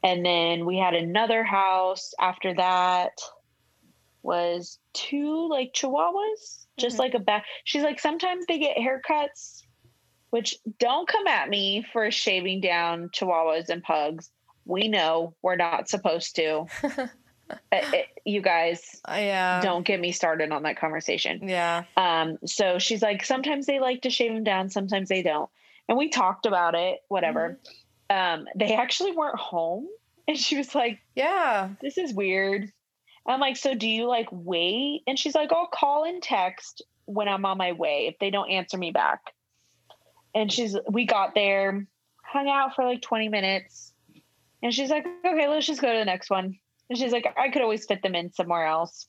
And then we had another house after that was two like chihuahuas, just Mhm. like a back. She's like, sometimes they get haircuts, which don't come at me for shaving down chihuahuas and pugs. We know we're not supposed to. It- it- you guys Uh, yeah. don't get me started on that conversation. Yeah. Um, so she's like, sometimes they like to shave them down, sometimes they don't. And we talked about it, whatever. Um, they actually weren't home. And she was like, Yeah. this is weird. I'm like, so do you like wait? And she's like, I'll call and text when I'm on my way if they don't answer me back. And she's, we got there, hung out for like 20 minutes. And she's like, okay, let's just go to the next one. And she's like, I could always fit them in somewhere else.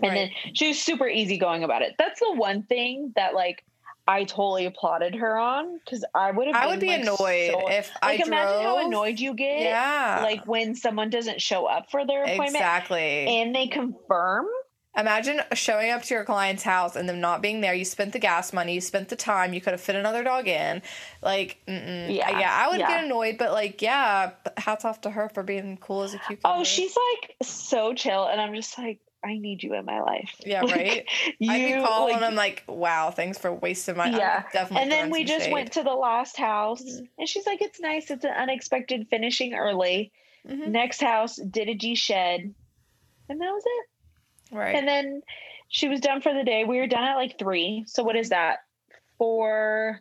And Right. then she was super easygoing about it. That's the one thing that like I totally applauded her on because I would have. I would be like, annoyed so- if I like imagine how annoyed you get. Yeah. Like when someone doesn't show up for their appointment exactly. and they confirm. Imagine showing up to your client's house and them not being there. You spent the gas money, you spent the time, you could have fit another dog in. Like, mm-mm. Yeah, yeah, I would yeah. get annoyed, but like, yeah, hats off to her for being cool as a cucumber. Oh, she's like so chill, and I'm just like, I need you in my life. yeah, Like, right. You I'd be calling like, them like, wow, thanks for wasting my. I Yeah. definitely. and then we just shade. went to the last house, and she's like, "It's nice. It's an unexpected finishing early." Mhm. Next house did a D shed, and that was it. Right. And then she was done for the day. We were done at like three. So what is that? Four,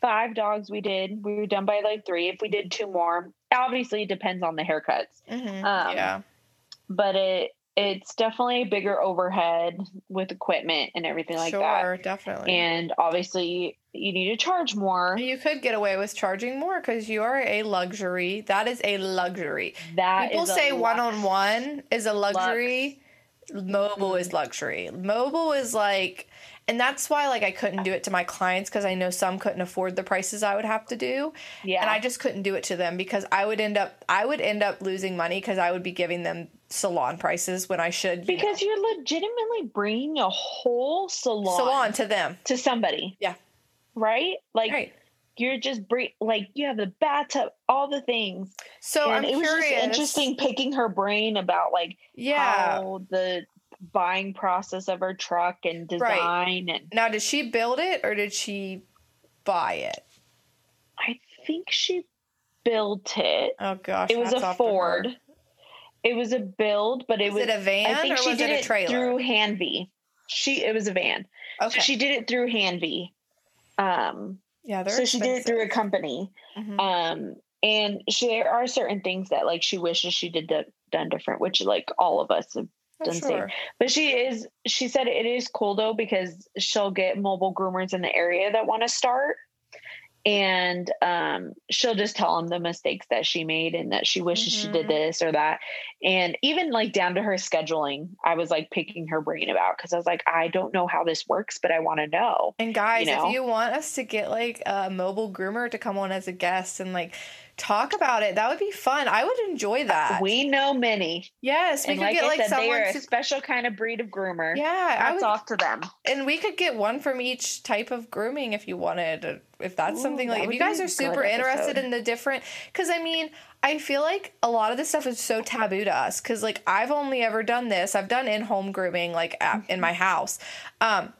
five dogs we did. We were done by like three. If we did two more, obviously it depends on the haircuts. Mhm. um, yeah, But it it's definitely a bigger overhead with equipment and everything like that. sure, definitely. And obviously you need to charge more. you could get away with charging more because you are a luxury. That is a luxury. That People say one on one is a luxury. Mobile Mm-hmm. is luxury. Mobile is like, And that's why like I couldn't do it to my clients because I know some couldn't afford the prices I would have to do. Yeah. And I just couldn't do it to them because I would end up I would end up losing money because I would be giving them salon prices when I should you know, because you're legitimately bringing a whole salon, salon to them. to somebody. Yeah. Right? Like Right. You're just bring like you have the bathtub, all the things. So and I'm it was just interesting picking her brain about like Yeah. how the buying process of her truck and Right. design and Now, did she build it or did she buy it? I think she built it. Oh gosh, It was a off to her. Ford. It was a build, but it Was was it a van I think she did it a trailer? through Hanvy. She it was a van. Okay, So she did it through Hanvy. Um yeah, so she did it through a company. Mhm. Um and she, there are certain things that like she wishes she did that done different, which like all of us have Oh, done same. But she is she said it is cool though because she'll get mobile groomers in the area that want to start. And um, she'll just tell them the mistakes that she made and that she wishes she did Mhm. this or that. And even like down to her scheduling, I was like picking her brain about because I was like, I don't know how this works, but I want to know. And guys, know? if you want us to get like a mobile groomer to come on as a guest and like talk about it, that would be fun. I would enjoy uh, that. We know many. yes, we and could like get I like said, they someone. are a special kind of breed of groomer. yeah, I would, off to them. and we could get one from each type of grooming if you wanted. Uh, if that's Ooh, something that like, if you guys are super interested in the different, because I mean, I feel like a lot of this stuff is so taboo to us. Because like I've only ever done this. I've done in home grooming like at, in my mm-hmm. house. Um,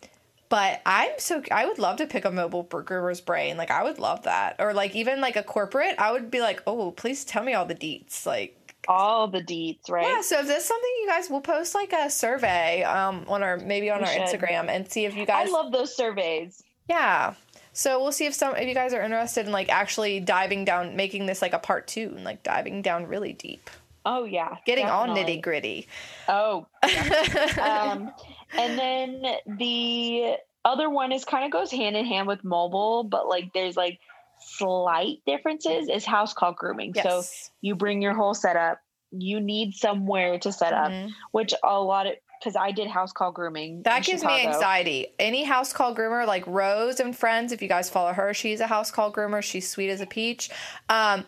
but I'm so I would love to pick a mobile groomer's brain. Like I would love that, or like even like a corporate. I would be like, oh, please tell me all the deets. Like All the deets, right? yeah. So if that's something you guys will post like a survey um on our maybe on We our should. Instagram and see if you guys. I love those surveys. yeah. So we'll see if some if you guys are interested in like actually diving down, making this like a part two, and like diving down really deep, Oh yeah, getting all nitty gritty. Oh, um, and then the other one is kind of goes hand in hand with mobile, but like there's like slight differences. Is house call grooming. So you bring your whole setup. You need somewhere to set up, Mhm. which a lot of because I did house call grooming. That gives me anxiety. Any house call groomer, like Rose and Friends, if you guys follow her, she's a house call groomer. She's sweet as a peach. Um,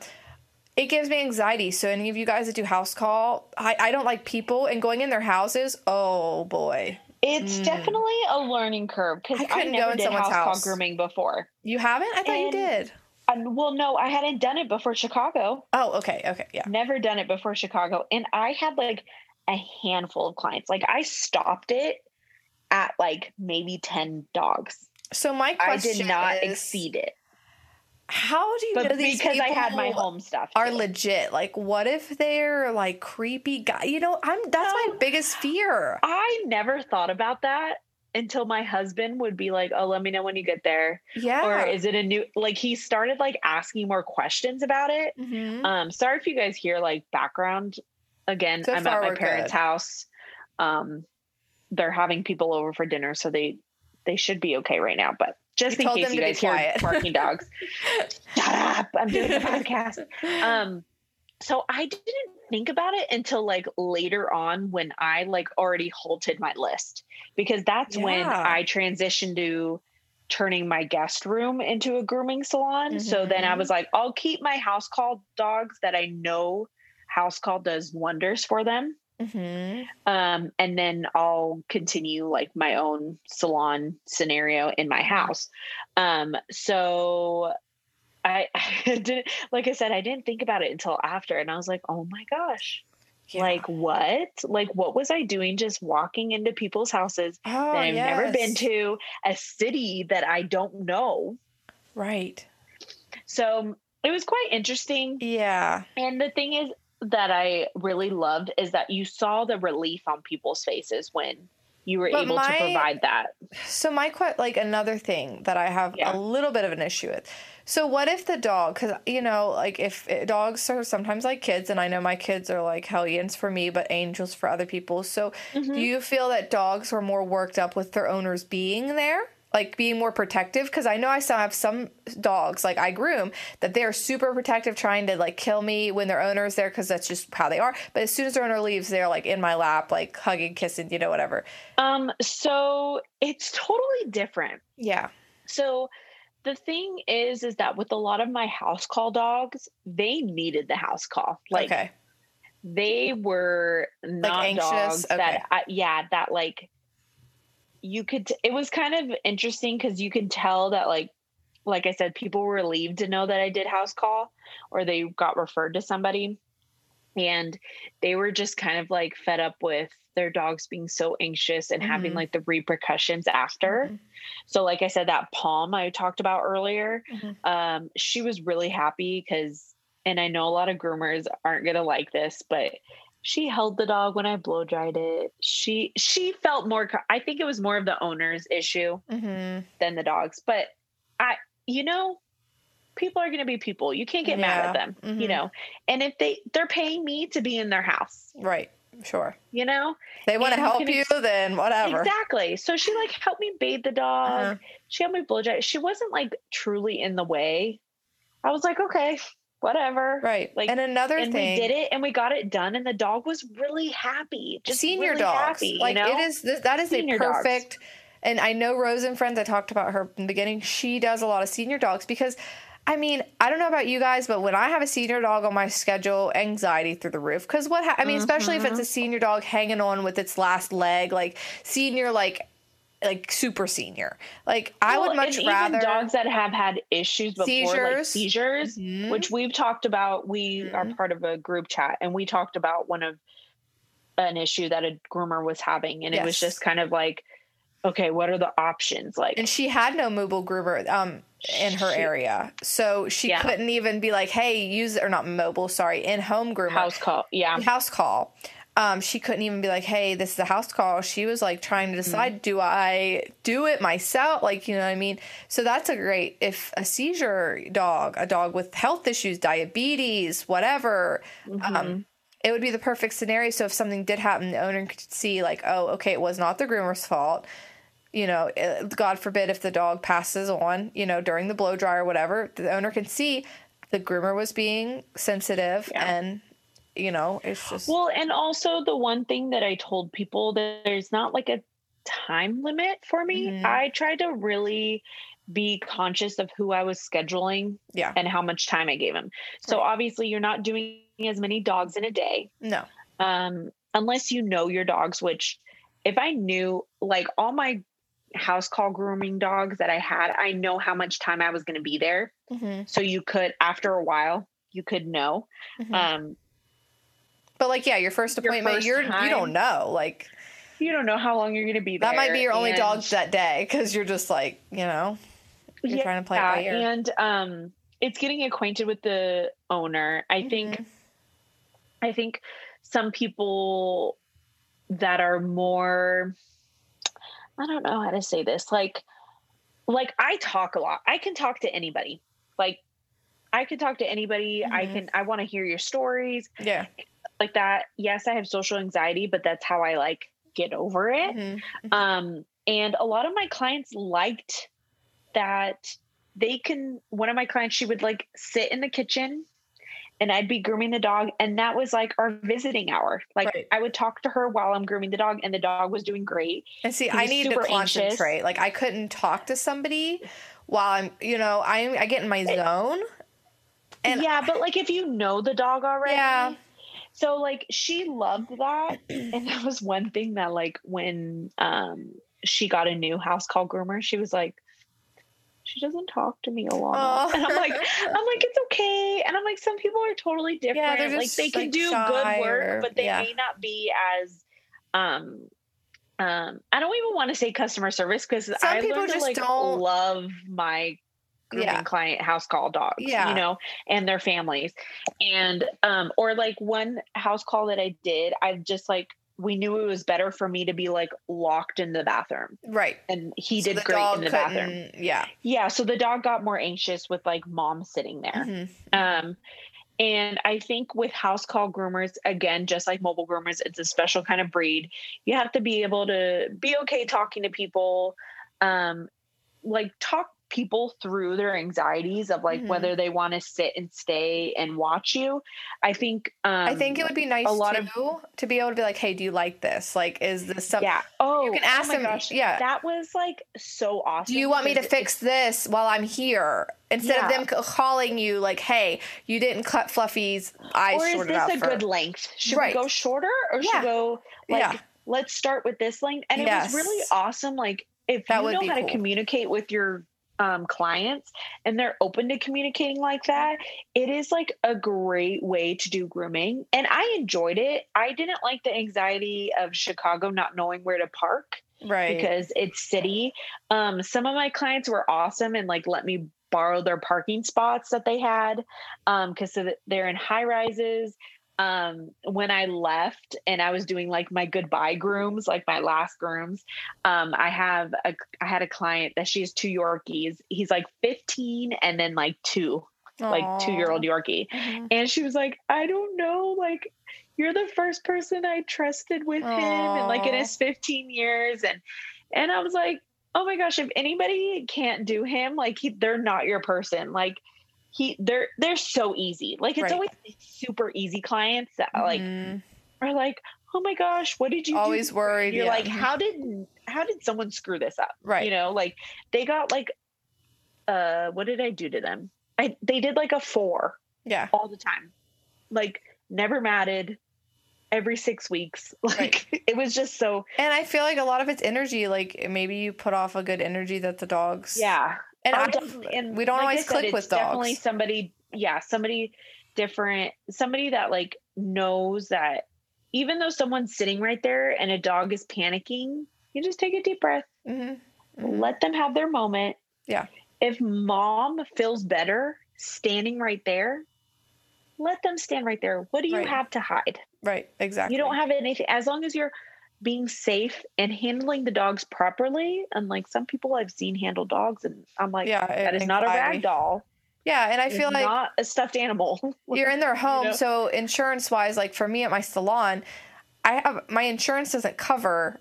it gives me anxiety. So any of you guys that do house call, I, I don't like people and going in their houses. Oh boy, It's Mm. definitely a learning curve because I I, never in did someone's house call house. grooming before. you haven't? I thought you did. Um, well, no, I hadn't done it before Chicago. Oh, okay, okay, yeah. never done it before Chicago. And I had like a handful of clients. Like I stopped it at like maybe 10 dogs. So my I question did not is, exceed it. How do you But know these because I had my home stuff. are legit? Like, what if they're like creepy guy? You know, I'm that's my biggest fear. I never thought about that until my husband would be like, "Oh, let me know when you get there." Yeah. Or is it a new like he started like asking more questions about it. Mhm. Um sorry if you guys hear like background. Again, So I'm at my parents' good. house. Um they're having people over for dinner so they they should be okay right now, but just You in case you guys hear barking dogs. Shut up. I'm doing a podcast. Um so I didn't think about it until like later on when I like already halted my list because that's when I transitioned to turning my guest room into a grooming salon. So then I was like, I'll keep my house call dogs that I know house call does wonders for them. Mhm. Um, and then I'll continue like my own salon scenario in my house. Um, so I, I didn't, like I said, I didn't think about it until after, and I was like, oh my gosh, Yeah. like what? Like what was I doing just walking into people's houses oh, that I've never been to, a city that I don't know? Right. So it was quite interesting. Yeah. And the thing is that I really loved is that you saw the relief on people's faces when you were But able my- to provide that. So my que- like another thing that I have Yeah. a little bit of an issue with. So what if the dog? Because you know, like if eh, dogs are sometimes like kids, and I know my kids are like hellions for me, but angels for other people. So Mm-hmm. do you feel that dogs are more worked up with their owners being there, like being more protective because I know I still have some dogs like I groom that they're super protective, trying to like kill me when their owner's there because that's just how they are. But as soon as their owner leaves, they're like in my lap, like hugging, kissing, you know, whatever. Um, so it's totally different. Yeah. So the thing is, is that with a lot of my house call dogs, they needed the house call. Like okay. they were not anxious? dogs Okay. that, I, yeah, that like you could. It was kind of interesting because you could tell that like, like I said, people were relieved to know that I did house call, or they got referred to somebody, and they were just kind of like fed up with their dogs being so anxious and having Mhm. like the repercussions after. Mhm. So, like I said, that palm I talked about earlier, Mhm. um, she was really happy because, and I know a lot of groomers aren't gonna like this, but she held the dog when I blow dried it. She she felt more. I think it was more of the owner's issue hmm than the dogs. But I, you know, people are gonna be people. You can't get mad at them, you Mhm. know. And if they they're paying me to be in their house, Right. Sure. you know, They want to you help you, ex- then whatever. Exactly. So she like helped me bathe the dog. Uh-huh. She helped me blow dry. She wasn't like truly in the way. I was like, okay, whatever. Right. Like, and another And thing. we did it and we got it done and the dog was really happy. Just senior really dogs. happy, like you know? it is th- that is Senior a dogs. perfect and I know Rose and friends I talked about her in the beginning. She does a lot of senior dogs because I mean, I don't know about you guys, but when I have a senior dog on my schedule, anxiety through the roof. Because what ha- I mean, especially if it's Mm-hmm. a senior dog hanging on with its last leg, like senior, like like super senior. Like I Well, would much rather dogs that have had issues before, like Seizures. seizures, Mhm. which we've talked about. We are Mhm. part of a group chat, and we talked about one of an issue that a groomer was having, and it was just kind of like, okay, what are the options? Like, and she had no mobile groomer um in her She- area so she Yeah. couldn't even be like hey use or not mobile sorry in home groomer house call, yeah, house call um she couldn't even be like hey this is a house call. She was like trying to decide do i do it myself? Like you know what i mean? So that's a great if a seizure dog a dog with health issues diabetes whatever um it would be the perfect scenario. So if something did happen the owner could see like oh okay it was not the groomer's fault. You know, eh, God forbid if the dog passes on, you know, during the blow dry or whatever, the owner can see the groomer was being sensitive Yeah. and, you know, it's just. Well, and also the one thing that I told people that there's not like a time limit for me. Mhm. I tried to really be conscious of who I was scheduling yeah. and how much time I gave him. So Right. obviously, you're not doing as many dogs in a day, No. um, unless you know your dogs. Which, if I knew, like all my house call grooming dogs that I had, I know how much time I was going to be there. hmm So you could, after a while, you could know. Mhm. Um, but like, yeah, your first your appointment, first you're you don't know. Like you don't know how long you're going to be there. that might be your only and- dog that day because you're just like, you know, you're trying to play it by ear. And um, it's getting acquainted with the owner. I think Mhm. I think some people that are more I don't know how to say this. Like like I talk a lot. I can talk to anybody. Like I can talk to anybody. I Mhm. can I want to hear your stories yeah. Like that. Yes, I have social anxiety, but that's how I like get over it. Mhm. Um, and a lot of my clients liked that they can. One of my clients, she would like sit in the kitchen and I'd be grooming the dog. And that was like our visiting hour. Like Right. I would talk to her while I'm grooming the dog, and the dog was doing great. And see, I need to super anxious. concentrate. Like I couldn't talk to somebody while I'm, you know, I I get in my zone. And yeah, but like if you know the dog already. Yeah. So like she loved that. and that was one thing that like when um she got a new house call groomer, she was like, she doesn't talk to me a lot. And I'm like, I'm like, it's okay. And I'm like, some people are totally different. they're like they can like, do good work, or- but they yeah. may not be as um um I don't even want to say customer service because I people learned to just like don't- love my grooming Yeah. client house call dogs, Yeah. you know, and their families. And um or like one house call that I did, I just like we knew it was better for me to be like locked in the bathroom right. and he So did great in the bathroom. Yeah. Yeah, so the dog got more anxious with like mom sitting there. Mhm. Um, and I think with house call groomers, again, just like mobile groomers, it's a special kind of breed. You have to be able to be okay talking to people. Um, like talk people through their anxieties of like Mhm. whether they want to sit and stay and watch you. I think um I think it would be nice a lot too of- to be able to be like, "Hey, do you like this? Like, is this something? yeah. Oh, you can ask oh my them- Gosh. yeah. that was like so awesome. Do you want me to fix this while I'm here instead Yeah. of them calling you like, "Hey, you didn't cut Fluffy's eyes or is this enough"? a for-" good length? Should Right. we go shorter or should we go like Yeah. let's start with this length? And it Yes. was really awesome. Like if That you know how cool. to communicate with your um, clients and they're open to communicating like that, it is like a great way to do grooming. And I enjoyed it. I didn't like the anxiety of Chicago not knowing where to park right? because it's city. Um, some of my clients were awesome and like let me borrow their parking spots that they had because so they're in high rises. Um, when I left and I was doing like my goodbye grooms, like my last grooms, um, I have a I had a client that she has two Yorkies. He's like 15 and then like two, like two year old Yorkie. Mhm. And she was like, I don't know, like you're the first person I trusted with him and like in his 15 years. And and I was like, oh my gosh, if anybody can't do him, like he, they're not your person. Like he they're they're so easy. Like it's Right. always super easy clients that like Mhm. are like, oh my gosh, what did you do? always worried. You're yeah. like, how did how did someone screw this up? right? You know, like they got like uh what did I do to them? I they did like a four yeah, all the time. Like never matted every six weeks. Like it was just so and I feel like a lot of it's energy. Like maybe you put off a good energy that the dogs. yeah. And Oh, I. And we don't like always said, click with Definitely somebody, yeah, somebody different, somebody that like knows that even though someone's sitting right there and a dog is panicking, you just take a deep breath, Mhm. Mhm. let them have their moment. Yeah. If mom feels better standing right there, let them stand right there. What do you Right. have to hide? Right, exactly. You don't have anything as long as you're being safe and handling the dogs properly. Unlike some people I've seen handle dogs, and I'm like, yeah, that is not a rag doll. Yeah, and I feel like not a stuffed animal. you're in their home know? so insurance wise like for me at my salon i have my insurance doesn't cover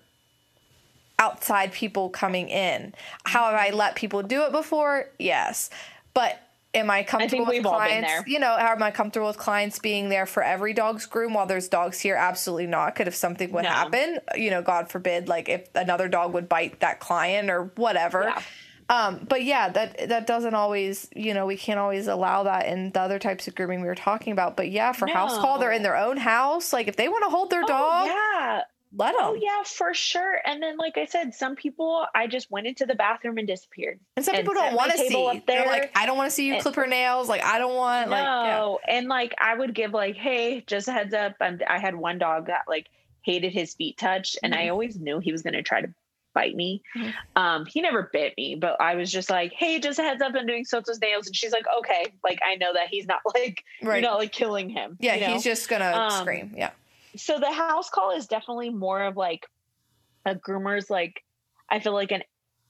outside people coming in how have i mm-hmm. let people do it before yes but am i comfortable with all been clients you know am i comfortable with clients being there for every dog's groom while there's dogs here absolutely not could if something would No. happen you know god forbid like if another dog would bite that client or whatever Yeah. um, but yeah, that that doesn't always, you know, we can't always allow that in the other types of grooming we were talking about. But yeah, for house call, they're in their own house. Like if they want to hold their dog, Oh, yeah. Let them. Oh yeah, for sure. And then, like I said, some people I just went into the bathroom and disappeared. And some and people don't want to see. They're like, I don't want to see you And- clip her nails. Like I don't want. Like yeah. no, and like I would give like, hey, just a heads up. I'm, I had one dog that like hated his feet touched, and I Mhm. always knew he was going to try to bite me. Mhm. Um, he never bit me, but I was just like, hey, just a heads up, I'm doing Soto's nails, and she's like, okay, like I know that he's not like right. you're not like killing him. yeah, you know? he's just gonna Um, scream. Yeah. So the house call is definitely more of like a groomer's like I feel like an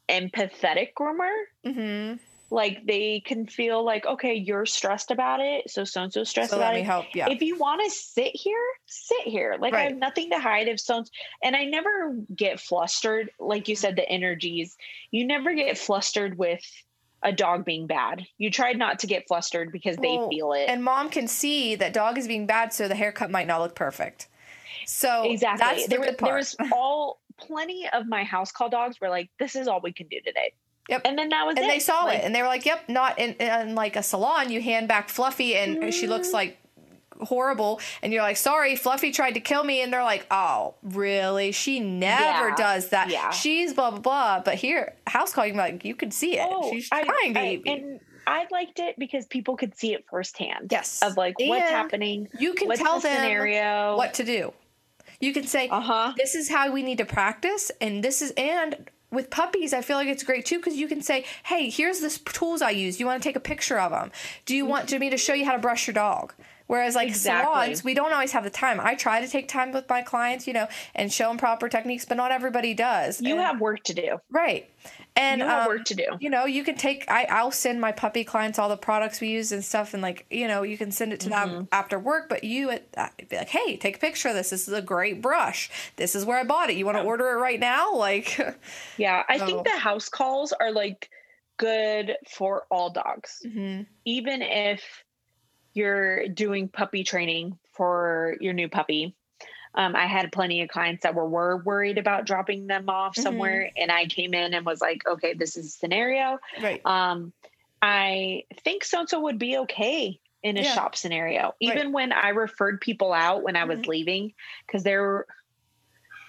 empathetic groomer. Mm-hmm. Like they can feel like, okay, you're stressed about it, so so and so stressed So about let me it. help. Yeah. If you want to sit here, sit here. Like I have nothing to hide if so and I never get flustered. Like you said, the energies. You never get flustered with a dog being bad. You tried not to get flustered because they Well, feel it. and mom can see that dog is being bad, so the haircut might not look perfect. So exactly. that's the there, there was all plenty of my house call dogs were like, "This is all we can do today." Yep. And then that was and it. they saw Like, it and they were like yep not in, in like a salon you hand back fluffy and she looks Mm. like horrible and you're like sorry fluffy tried to kill me and they're like oh really she never Yeah. does that Yeah. she's blah blah blah but here house call you like you could see it Oh, she's I- trying to I- eat me. and I liked it because people could see it firsthand. yes Of like what's And happening, you can what's tell the them scenario, what to do you can say Uh huh. this is how we need to practice and this is and with puppies i feel like it's great too because you can say hey here's the tools i use you want to take a picture of them do you want me to show you how to brush your dog whereas like Exactly. salons we don't always have the time i try to take time with my clients you know and show them proper techniques but not everybody does You And- have work to do. right and you have um, work to do. you know you can take I, i'll send my puppy clients all the products we use and stuff and like you know you can send it to Mm-hmm. them after work but you at, uh, be like hey take a picture of this this is a great brush this is where i bought it you want to order it right now like Yeah, I Oh. think the house calls are like good for all dogs. hmm Even if you're doing puppy training for your new puppy. Um, I had plenty of clients that were, were worried about dropping them off Mhm. somewhere, and I came in and was like, "Okay, this is a scenario. Right. Um, I think so and so would be okay in a Yeah. shop scenario. Even when I referred people out when I was Mhm. leaving, because there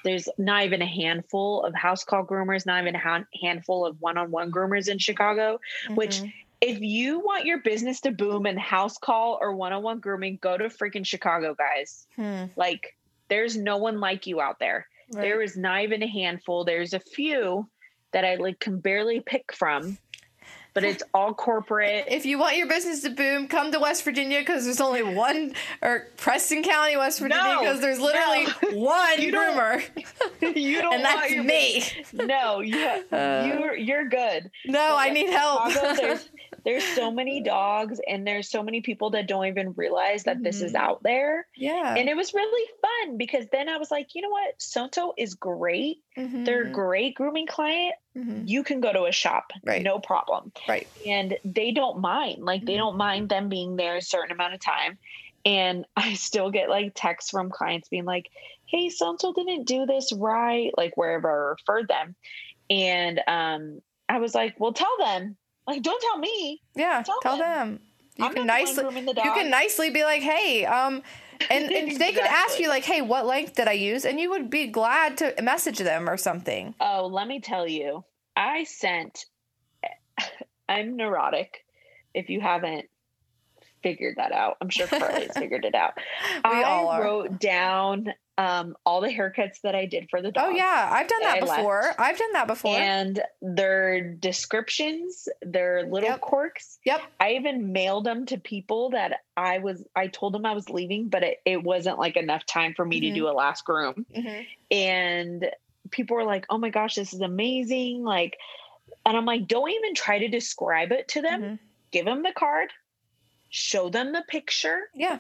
there's not even a handful of house call groomers, not even a han- handful of one-on-one groomers in Chicago. Which, Mhm. if you want your business to boom in house call or one-on-one grooming, go to freaking Chicago, guys. Hmm. Like, there's no one like you out there. Right. There is not even a handful. There's a few that I like can barely pick from, but it's all corporate. If you want your business to boom, come to West Virginia because there's only one, or Preston County, West Virginia, No, because there's literally no. one You don't- you don't and that's me. No, yeah, Uh, you're you're good. No, I need help. Chicago, there's there's so many dogs, and there's so many people that don't even realize that this is Mhm. out there. yeah. And it was really fun because then I was like, you know what, Sonto is great. They're a great grooming client. Mhm. You can go to a shop, Right. no problem. Right. and they don't mind like they Mhm. don't mind them being there a certain amount of time and i still get like texts from clients being like hey so and so didn't do this right like wherever i referred them and um i was like well tell them like don't tell me Yeah. Tell Tell them. them. You I'm can not the one nicely. the You can nicely be like, hey, um, and, and they could ask you like, hey, what length did I use? And you would be glad to message them or something. oh let me tell you i sent i'm neurotic if you haven't figured that out i'm sure carly's figured it out We I all are. wrote down um, all the haircuts that I did for the dog. Oh yeah, I've done that left. before. I've done that before. And their descriptions, their little Yep. quirks. Yep. I even mailed them to people that I was, I told them I was leaving, but it, it wasn't like enough time for me Mhm. to do a last groom. Mhm. And people were like, oh my gosh, this is amazing. Like, and I'm like, don't even try to describe it to them. Mhm. Give them the card, show them the picture Yeah.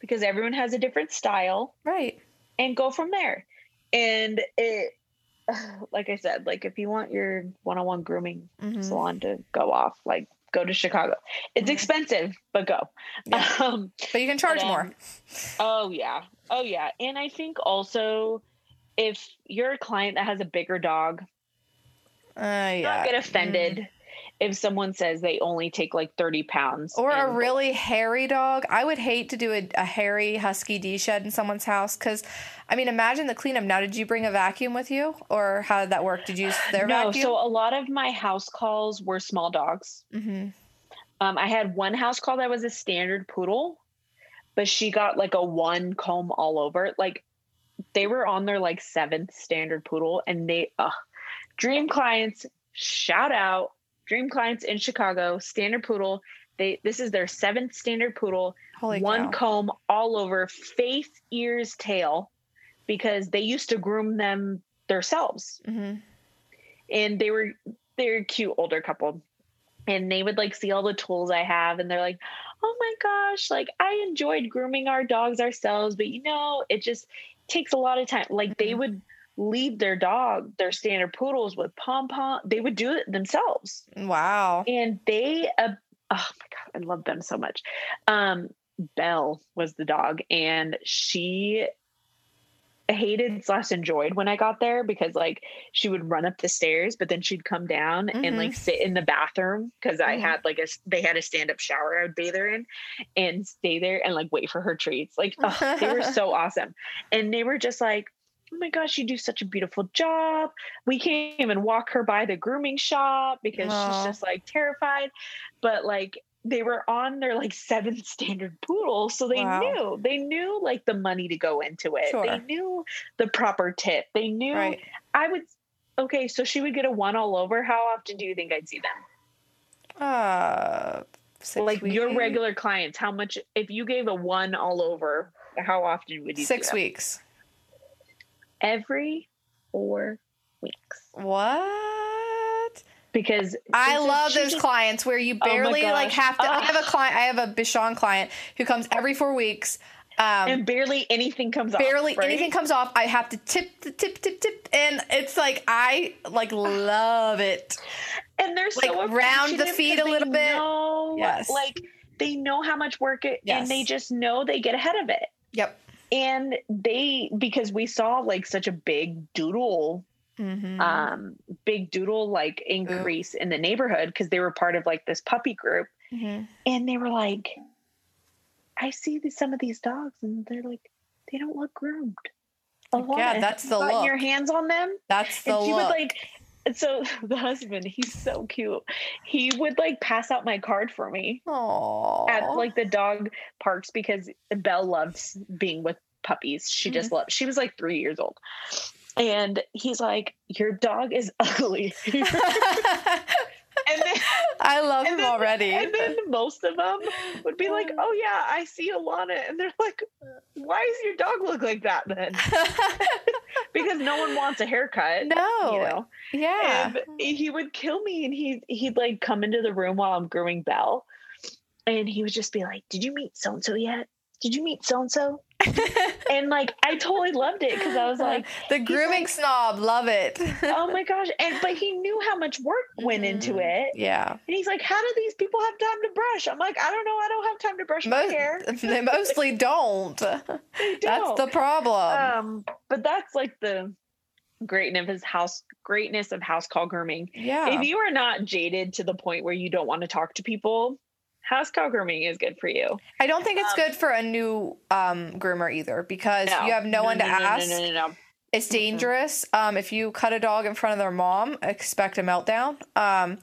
because everyone has a different style Right. And go from there. And it, like I said, like if you want your one-on-one grooming Mhm. salon to go off, like go to Chicago. It's Mhm. expensive, but go. Yeah. Um, But you can charge um, more. oh yeah, oh yeah. And I think also if you're a client that has a bigger dog, Uh, yeah. not get offended if someone says they only take like 30 pounds. Or a really hairy dog. I would hate to do a, a hairy husky D shed in someone's house because, I mean, imagine the cleanup. Now, did you bring a vacuum with you, or how did that work? Did you use their no, vacuum? so a lot of my house calls were small dogs. hmm Um, I had one house call that was a standard poodle, but she got like a one comb all over. Like they were on their like seventh standard poodle, and they uh, dream clients shout out dream clients in Chicago standard poodle. They this is their seventh standard poodle, Holy one cow. comb all over, face, ears, tail, because they used to groom them themselves hmm and they were they're a cute older couple and they would like see all the tools i have and they're like oh my gosh like i enjoyed grooming our dogs ourselves but you know it just takes a lot of time like they Mhm. would leave their dog their standard poodles with pom pom they would do it themselves. Wow. and they uh, oh my god i love them so much. Um belle was the dog and she hated slash enjoyed when i got there because like she would run up the stairs but then she'd come down and like sit in the bathroom because i Mhm. had like a they had a stand-up shower i would bathe her in and stay there and like wait for her treats. Like ugh, they were so awesome. And they were just like oh my gosh you do such a beautiful job. We can't even walk her by the grooming shop because Aw. she's just like terrified. But like they were on their like seventh standard poodle so they Wow. knew. They knew like the money to go into it. They knew the proper tip. They knew Right. i would okay so she would get a one all over. How often do you think i'd see them? Uh, six like your regular clients how much if you gave a one all over how often would you see six weeks. Every four weeks What? because I love those just- clients where you Oh barely like have to. I have a client. I have a Bichon client who comes every four weeks. Um, and barely anything comes off. barely right? anything comes off. I have to tip, the tip, tip, tip, and it's like I like love it. and they're so like, round the feet a little bit. know, Yes. like they know how much work it, Yes. and they just know they get ahead of it. Yep. And they because we saw like such a big doodle, Mm-hmm. um, big doodle like increase in the neighborhood because they were part of like this puppy group, hmm and they were like, I see these, some of these dogs, and they're like, they don't look groomed. A lot. Yeah, that's the look. Your hands on them. That's the and he look. would like so the husband he's so cute he would like pass out my card for me Aww. at like the dog parks because belle loves being with puppies she Mm-hmm. just loves she was like three years old and he's like your dog is ugly and then I love and him then, already. and then most of them would be like oh yeah i see alana and they're like why does your dog look like that then because no one wants a haircut no. you know Yeah. and he would kill me and he he'd like come into the room while I'm grooming Belle and he would just be like, Did you meet so and so yet? Did you meet so and so? And like I totally loved it because I was like, the grooming like- snob, love it. Oh my gosh. And but he knew how much work went into Mhm. it. yeah. And he's like, How do these people have time to brush? I'm like, I don't know, I don't have time to brush my hair. they mostly don't. They That's don't. the problem. um but that's like the greatness of his house greatness of house call grooming. yeah. if you are not jaded to the point where you don't want to talk to people, house call grooming is good for you. I don't think it's um, good for a new um, groomer either because you have no, one to no, no, ask. No, no, no, no. It's dangerous. Um, if you cut a dog in front of their mom, expect a meltdown. Um,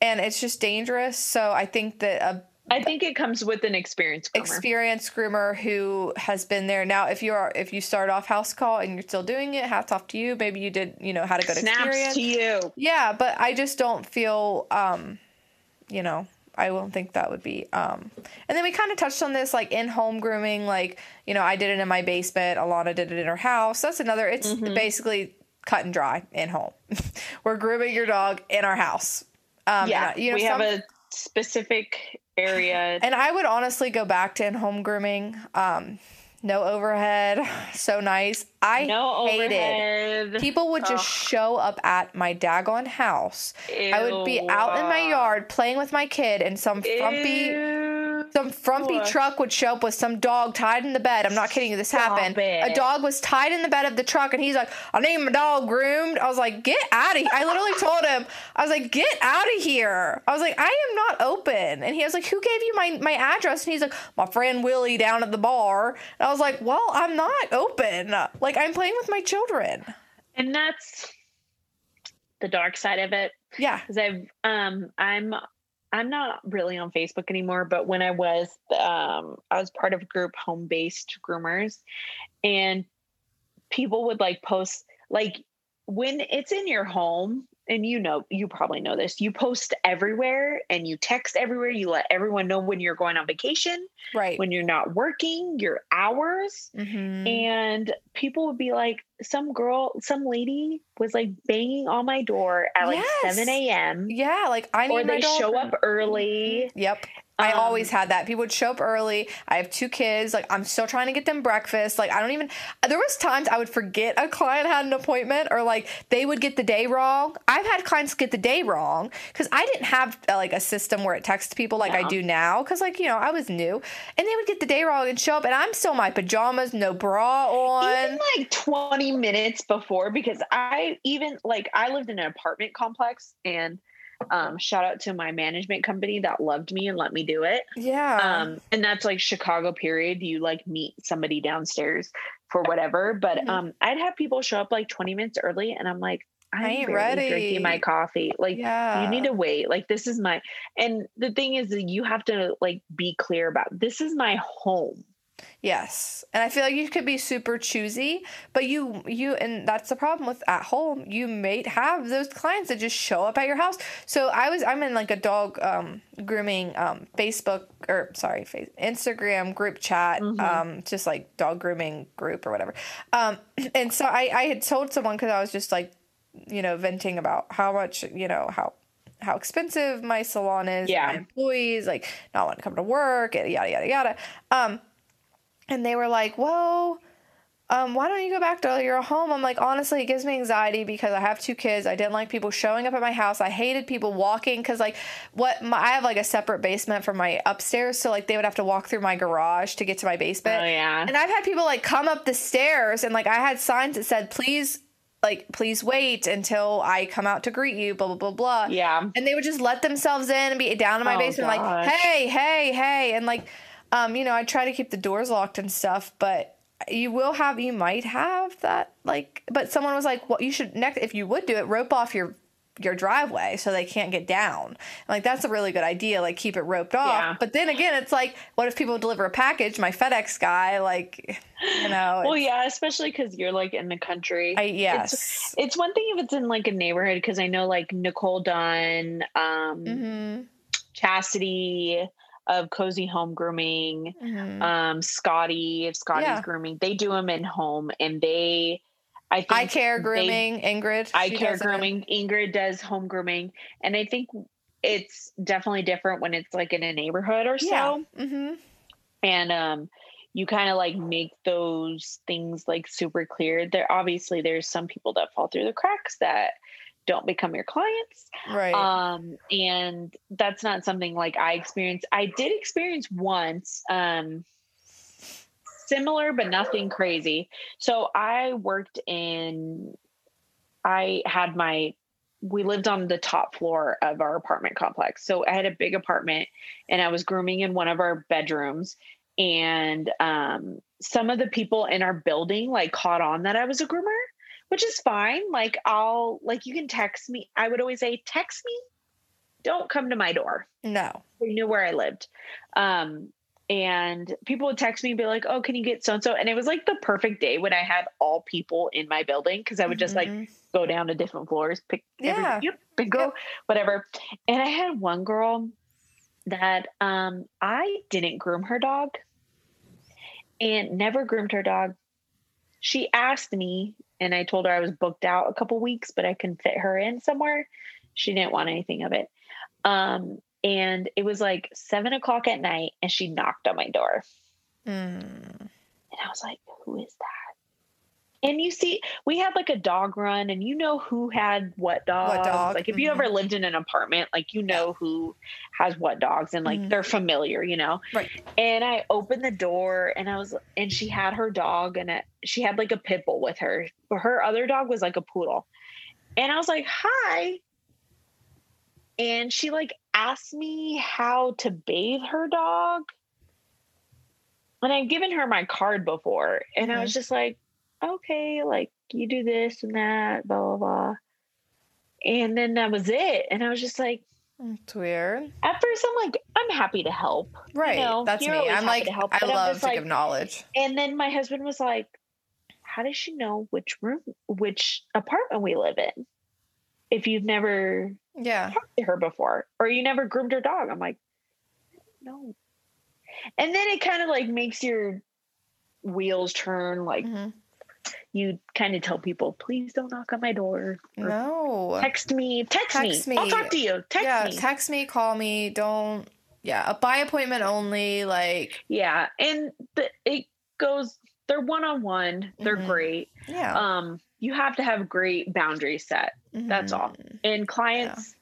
and it's just dangerous. So I think that a I think it comes with an experience groomer. experienced groomer who has been there now if you are if you start off house call and you're still doing it hats off to you maybe you did you know had a good Snaps experience to you. yeah but i just don't feel um you know i don't think that would be um and then we kind of touched on this like in home grooming like you know i did it in my basement alana did it in her house that's another it's Mm-hmm. basically cut and dry in home we're grooming your dog in our house um yeah, you know, we some- have a specific area. and I would honestly go back to in home grooming. Um, no overhead, so nice. I no hated. overhead. People would just Ugh. show up at my daggone house. I would be out in my yard playing with my kid, and some frumpy, Ew. Some frumpy Ew. truck would show up with some dog tied in the bed. I'm not kidding you. This Stop happened. it. A dog was tied in the bed of the truck, and he's like, "I need my dog groomed." I was like, "Get out of here!" I literally told him, "I was like, get out of here." I was like, "I am not open," and he was like, "Who gave you my my address?" And he's like, "My friend Willie down at the bar." And I was like, "Well, I'm not open. Like, I'm playing with my children." And that's the dark side of it. Yeah. because I've um I'm I'm not really on Facebook anymore, but when I was um I was part of a group home based groomers and people would like post like when it's in your home and you know you probably know this you post everywhere and you text everywhere you let everyone know when you're going on vacation Right. when you're not working your hours mm-hmm. and people would be like some girl some lady was like banging on my door at like 7 a.m yeah, like I need or they show up early Yep. I Um, always had that. People would show up early. I have two kids. Like I'm still trying to get them breakfast. Like I don't even. There was times I would forget a client had an appointment, or like they would get the day wrong. I've had clients get the day wrong because I didn't have uh, like a system where it texts people like I do now. Because like you know I was new, and they would get the day wrong and show up, and I'm still in my pajamas, no bra on. even like 20 minutes before because i even like i lived in an apartment complex and um shout out to my management company that loved me and let me do it yeah. um and that's like chicago period you like meet somebody downstairs for whatever but Mhm. um i'd have people show up like 20 minutes early and i'm like I i'm ain't ready. drinking my coffee like yeah. you need to wait like this is my and the thing is that you have to like be clear about this is my home Yes. And I feel like you could be super choosy, but you you and that's the problem with at home. You may have those clients that just show up at your house. So I was I'm in like a dog um grooming um Facebook or sorry, face Instagram group chat Mhm. um just like dog grooming group or whatever. Um and so I I had told someone cuz I was just like you know venting about how much, you know, how how expensive my salon is, Yeah. my employees like not want to come to work, yada yada yada. Um and they were like, "Well, um, why don't you go back to your home?" I'm like, honestly, it gives me anxiety because I have two kids. I didn't like people showing up at my house. I hated people walking because like what my, I have like a separate basement from my upstairs, so like they would have to walk through my garage to get to my basement. Oh, yeah. And I've had people like come up the stairs and like I had signs that said, "Please." Like, please wait until I come out to greet you, blah, blah, blah, blah. Yeah. And they would just let themselves in and be down in my Oh, basement, like, hey, hey, hey. And like, um, you know, I try to keep the doors locked and stuff, but you will have, you might have that, like, but someone was like, well, you should next, if you would do it, rope off your, your driveway so they can't get down. And, like, that's a really good idea. Like, keep it roped off. Yeah. But then again, it's like, what if people deliver a package? My FedEx guy, like, you know, Well, yeah, especially because you're like in the country. I, It's, yes. it's one thing if it's in like a neighborhood because I know like Nicole Dunn, um, hmm Chastity of Cozy Home Grooming, hmm um, Scotty of Scotty's Yeah. Grooming. They do them in home, and they, I think I care they- grooming, Ingrid. I care does it grooming. Ingrid does home grooming, and I think it's definitely different when it's like in a neighborhood or Yeah. so. hmm and um you kind of like make those things like super clear there obviously there's some people that fall through the cracks that don't become your clients. Right. um and that's not something like i experienced. I did experience once um similar but nothing crazy. So i worked in i had my we lived on the top floor of our apartment complex. So i had a big apartment and i was grooming in one of our bedrooms. And um some of the people in our building like caught on that i was a groomer which is fine like i'll like you can text me i would always say text me don't come to my door no. they knew where I lived. Um, and people would text me and be like, "Oh, can you get so and so?" And it was like the perfect day when I had all people in my building because I would just like Mhm. go down to different floors, pick every- Yeah. yep, and go whatever. And I had one girl that um I didn't groom her dog and never groomed her dog. She asked me, and I told her I was booked out a couple weeks, but I can fit her in somewhere. She didn't want anything of it. Um, and it was like seven o'clock at night, and she knocked on my door. Mm. And I was like, who is that? And you see, we had like a dog run, and you know who had what dogs. dog, Like if you mhm. ever lived in an apartment, like you know who has what dogs, and like Mhm. they're familiar, you know. Right. And I opened the door, and I was, and she had her dog, and it, she had like a pit bull with her. But her other dog was like a poodle, and I was like, hi. And she like asked me how to bathe her dog. And I've given her my card before. And I was just like, okay, like you do this and that, blah, blah, blah. And then that was it. And I was just like, It's weird. at first, I'm like, I'm happy to help. Right. know, That's me. I'm like, to help, I love to like- give knowledge. And then my husband was like, how does she know which room, which apartment we live in? If you've never Yeah. talked to her before or you never groomed her dog. I'm like, no. And then it kind of like makes your wheels turn. Like Mhm. You kind of tell people, please don't knock on my door. No. text me, text, Text me. me. I'll talk to you. Text yeah. me. Text me, call me. Don't. Yeah. By appointment only. Like. yeah. And the, it goes, they're one on one. They're Mhm. great. Yeah. Um, you have to have great boundaries set. that's all. Mhm. And clients,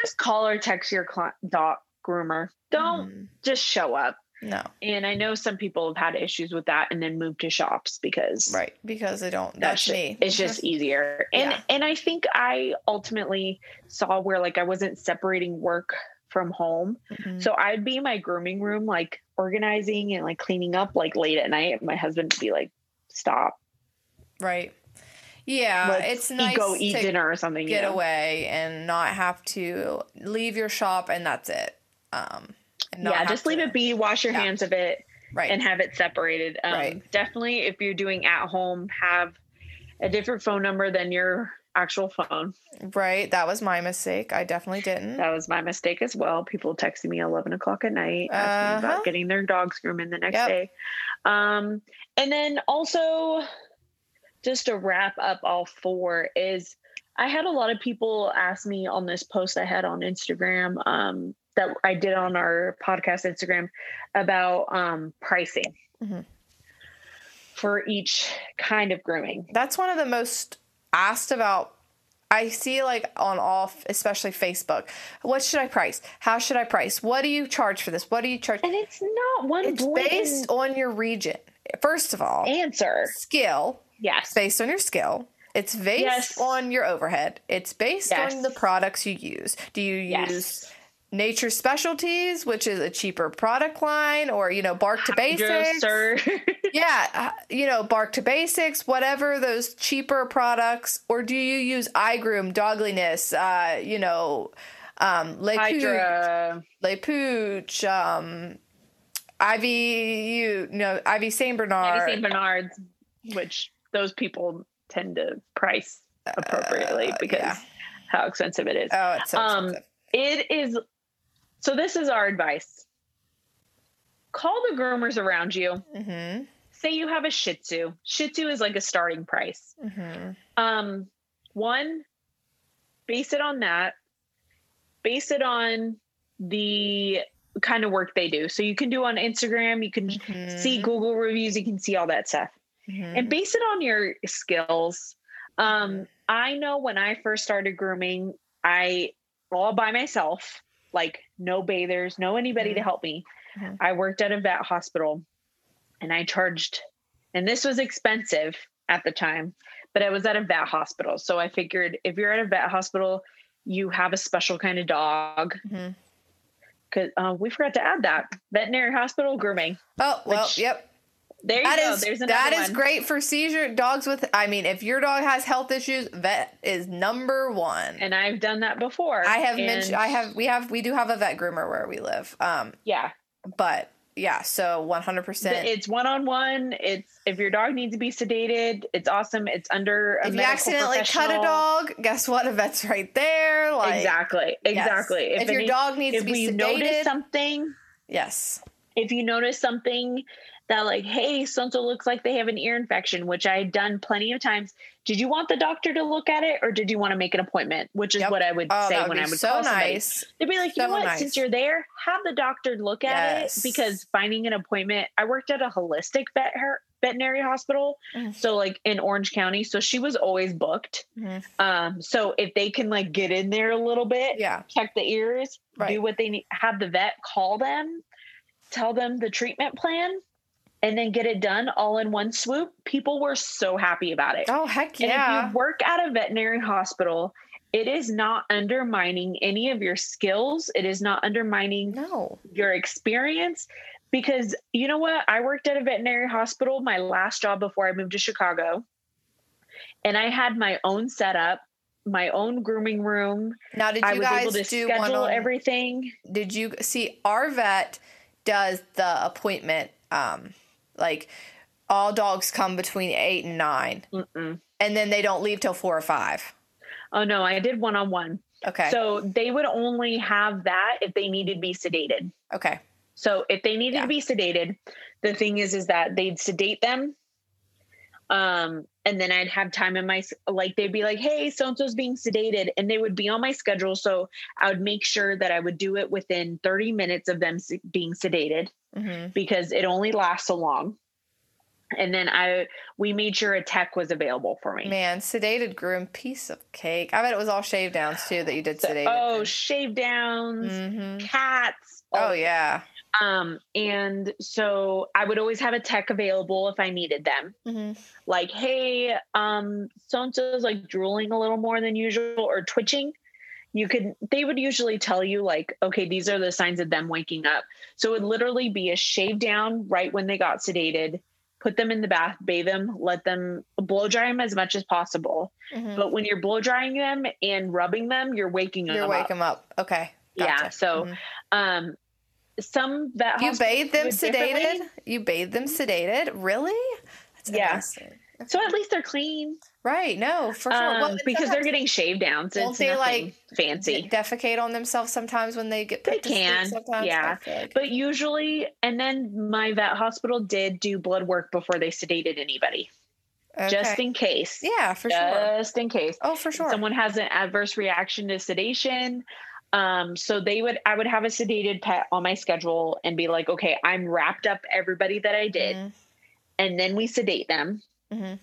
just call or text your cli dog groomer. Don't Mhm. just show up. No. And I know some people have had issues with that and then moved to shops because Right. Because they don't. that's That's me. It's just easier. And Yeah. and I think I ultimately saw where like I wasn't separating work from home. Mhm. So I'd be in my grooming room like organizing and like cleaning up like late at night. My husband would be like, "Stop. Right. Yeah. Let's it's nice go eat to dinner or something." you get know? away and not have to leave your shop and that's it. Um. Yeah, just leave to- it be, wash your Yeah. hands of it. Right. and have it separated. Um, Right. Definitely, if you're doing at home, have a different phone number than your actual phone. right. That was my mistake. I definitely didn't. That was my mistake as well. People texting me 11 o'clock at night asking Uh-huh. about getting their dogs groomed the next Yep. day. Um, and then also, just to wrap up all four, is I had a lot of people ask me on this post I had on Instagram um, that I did on our podcast Instagram about um, pricing. Mhm. for each kind of grooming. That's one of the most asked about. I see like on all, especially Facebook. What should I price? How should I price? What do you charge for this? What do you charge? And it's not one It's based on your region. First of all, answer. skill. Yes. Based on your skill. It's based Yes. on your overhead. It's based Yes. on the products you use. Do you Yes. Nature Specialties, which is a cheaper product line, or you know, Bark to Basics? Yeah, uh, you know, Bark to Basics, whatever those cheaper products, or do you use iGroom, Dogliness, uh, you know, um, Le Pooch. Le Pooch, um, Ivy, you know, Ivy Saint Bernard. Ivy St. Bernard's, which those people tend to price appropriately Uh, because yeah. how expensive it is. Oh, it's so Um, expensive. It is. So this is our advice. Call the groomers around you. Mm-hmm. Say you have a Shih Tzu. Shih Tzu is like a starting price. Mm-hmm. Um, one, base it on that. Base it on the kind of work they do. So you can do on Instagram. You can Mm-hmm. see Google reviews. You can see all that stuff. and base it on your skills. Um, I know when I first started grooming, I all by myself, like no bathers, no anybody to Mhm. help me. Mhm. I worked at a vet hospital and I charged, and this was expensive at the time, but I was at a vet hospital. So I figured if you're at a vet hospital, you have a special kind of dog. Mhm. Cause uh, we forgot to add that veterinary hospital grooming. Oh well, which- yep. There you That go. is There's another that is great for seizure dogs with. I mean, if your dog has health issues, vet is number one. And I've done that before. I have mentioned. I have. We have. We do have a vet groomer where we live. Um, Yeah. but yeah. So one hundred percent. It's one on one. It's if your dog needs to be sedated, it's awesome. It's under a If you accidentally cut a dog, guess what? A vet's right there. Like exactly, yes. exactly. If, your any- dog needs if to be sedated, notice something, yes. if you notice something that like, hey, so looks like they have an ear infection, which I had done plenty of times. Did you want the doctor to look at it, or did you want to make an appointment? Which is Yep. what I would Oh, say would when I would so call somebody. nice. They'd be like, you So know what? nice. Since you're there, have the doctor look at Yes. it because finding an appointment. I worked at a holistic vet her, veterinary hospital, Mhm. so like in Orange County, so she was always booked. Mhm. Um, so if they can like get in there a little bit, Yeah. check the ears, Right. do what they need, have the vet call them, tell them the treatment plan. And then get it done all in one swoop. People were so happy about it. Oh heck And if yeah. you work at a veterinary hospital, it is not undermining any of your skills. It is not undermining No. your experience because you know what? I worked at a veterinary hospital my last job before I moved to Chicago. And I had my own setup, my own grooming room. Now, did you I was guys able to do one schedule on? everything. did you see our vet does the appointment? Um, like all dogs come between eight and nine, Mm-mm. and then they don't leave till four or five. Oh no, I did one on one. Okay. So they would only have that if they needed to be sedated. okay. So if they needed Yeah. to be sedated, the thing is, is that they'd sedate them. Um, and then I'd have time in my like they'd be like, "Hey, so and so's being sedated," and they would be on my schedule. So I would make sure that I would do it within 30 minutes of them being sedated hmm because it only lasts so long. And then I we made sure a tech was available for me. Man, sedated groom, piece of cake. I bet it was all shave downs too that you did sedated. oh, shave downs, hmm cats. oh yeah. Um, and so I would always have a tech available if I needed them. hmm Like, hey, um, so and so's like drooling a little more than usual or twitching. You could, they would usually tell you, like, okay, these are the signs of them waking up. So it would literally be a shave down right when they got sedated, put them in the bath, bathe them, let them blow dry them as much as possible. hmm But when you're blow drying them and rubbing them, you're waking up. You're them wake up. them up. Okay. Yeah. Gotcha. So, Mhm. um, some vet you bathe them do it differently. sedated. You bathe them sedated. Really? That's Yeah. So at least they're clean. Right. No, for sure. Um, Well, because they're getting shave downs. Won't It's they, like, fancy. defecate on themselves sometimes when they get put They to sleep can, Sometimes. yeah. Like- But usually, and then my vet hospital did do blood work before they sedated anybody, just in case. yeah, for sure. Just in case Oh, for sure. someone has an adverse reaction to sedation. Um, so they would, I would have a sedated pet on my schedule and be like, okay, I'm wrapped up everybody that I did. Mhm. and then we sedate them. Mhm.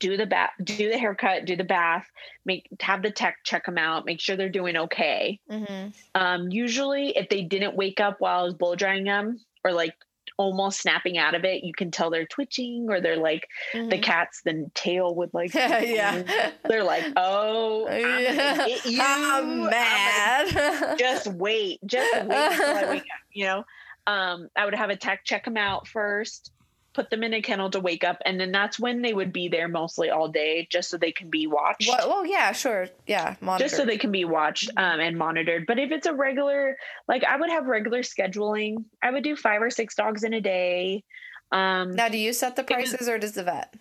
Do the bath, do the haircut, do the bath, make have the tech check them out, make sure they're doing okay. hmm Um, usually, if they didn't wake up while I was blow drying them or like almost snapping out of it, you can tell they're twitching or they're like the cat's the tail would like yeah. they're like, oh, I'm you. I'm I'm gonna mad. just wait, just wait until I wake up. You know, um, I would have a tech check them out first, put them in a kennel to wake up, and then that's when they would be there mostly all day, just so they can be watched. What, well, yeah, sure. Yeah, monitor. Just so they can be watched um, and monitored. But if it's a regular, like I would have regular scheduling. I would do five or six dogs in a day. Um, now, do you set the prices or does the vet?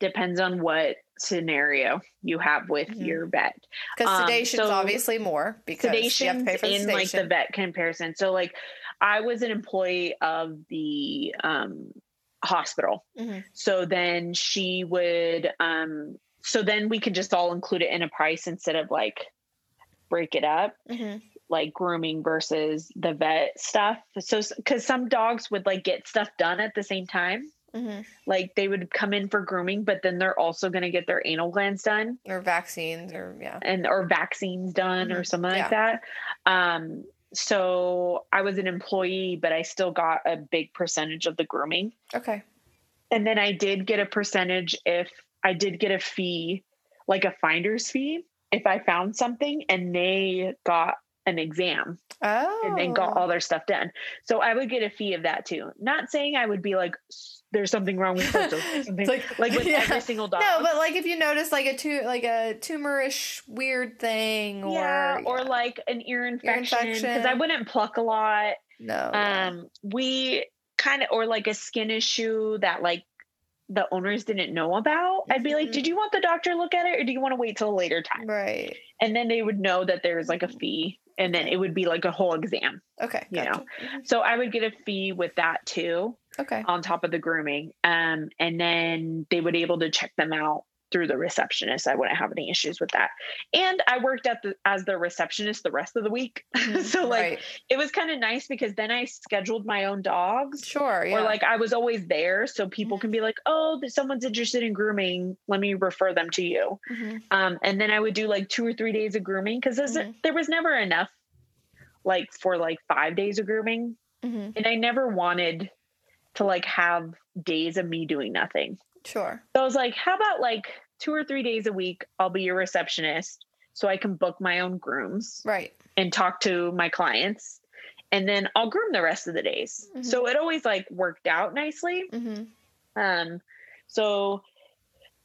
depends on what scenario you have with Mhm. your vet. Because Um, sedation's so obviously more because you have to pay for the in like the vet comparison. So like I was an employee of the um hospital. Mhm. So then she would um so then we could just all include it in a price instead of like break it up Mhm. like grooming versus the vet stuff. So cuz some dogs would like get stuff done at the same time. Mhm. Like they would come in for grooming but then they're also going to get their anal glands done Or vaccines or yeah. and or vaccines done or Mhm. something Yeah. like that. Um, so I was an employee, but I still got a big percentage of the grooming. Okay. And then I did get a percentage if I did get a fee, like a finder's fee, if I found something and they got an exam Oh. and then got all their stuff done. So I would get a fee of that too. Not saying I would be like, there's something wrong with something It's like, with yeah. every single dog. No, but like if you notice like a tu- like a tumorish weird thing or yeah, or yeah. like an ear infection because I wouldn't pluck a lot. no. Um, we kind of or like a skin issue that like the owners didn't know about. I'd be like, Mhm. "Did you want the doctor to look at it, or do you want to wait till a later time?" right. And then they would know that there's like a fee, and then it would be like a whole exam. Okay. You know. gotcha. Mhm. So I would get a fee with that too, Okay. on top of the grooming. Um, and then they would be able to check them out through the receptionist. I wouldn't have any issues with that. And I worked at the as the receptionist the rest of the week. Mhm. so like Right. it was kind of nice because then I scheduled my own dogs. Sure. Yeah. Or like I was always there, so people Mhm. can be like, "Oh, someone's interested in grooming. Let me refer them to you." Mhm. Um, and then I would do like two or three days of grooming because Mhm. there was never enough, like for like five days of grooming, Mhm. and I never wanted to like have days of me doing nothing. Sure. So I was like, "How about like two or three days a week? I'll be your receptionist, so I can book my own grooms." Right. and talk to my clients and then I'll groom the rest of the days. Mhm. So it always like worked out nicely. hmm Um so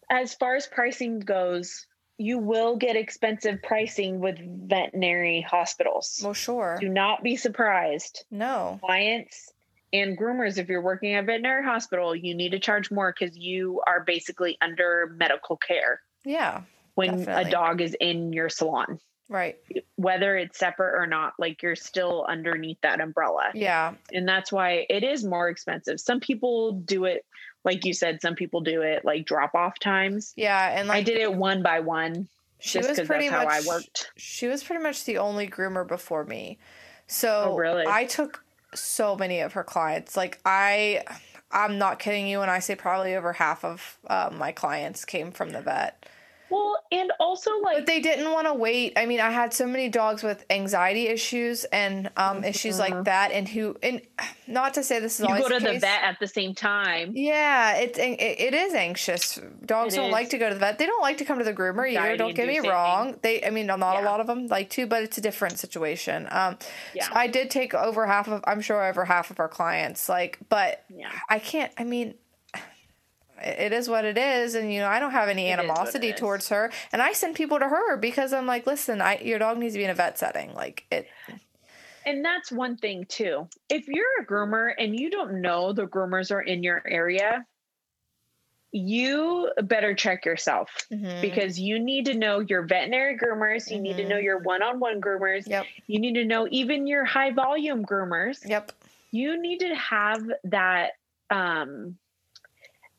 as far as pricing goes, you will get expensive pricing with veterinary hospitals. Well, sure. Do not be surprised. No. Clients and groomers if you're working at a veterinary hospital, you need to charge more cuz you are basically under medical care Yeah. when Definitely. a dog is in your salon. Right. Whether it's separate or not, like you're still underneath that umbrella. Yeah. and that's why it is more expensive. Some people do it, like you said, some people do it like drop off times. Yeah. And like I did it one by one she just was pretty that's how much I worked. she was pretty much the only groomer before me. So Oh, really? I took so many of her clients. Like I I'm not kidding you when I say probably over half of uh, my clients came from the vet. Well, and also like But like they didn't want to wait. I mean, I had so many dogs with anxiety issues and um, issues like that, and who and not to say this is you always go to the case. vet at the same time. Yeah, it's it, it is anxious. Dogs It don't is. like to go to the vet. They don't like to come to the groomer either. Don't get me Anxiety-inducing. wrong. They, I mean, not a lot of them like to, but it's a different situation. Um, Yeah. so I did take over half of. I'm sure over half of our clients. Like, but Yeah. I can't. I mean. It is what it is, and you know I don't have any It is what it animosity towards her, and I send people to her because I'm like, listen, I your dog needs to be in a vet setting. Like it, And that's one thing too. If you're a groomer and you don't know the groomers are in your area, you better check yourself Mhm. because you need to know your veterinary groomers, you need to know your one-on-one groomers, Yep. you need to know even your high volume groomers. Yep. You need to have that um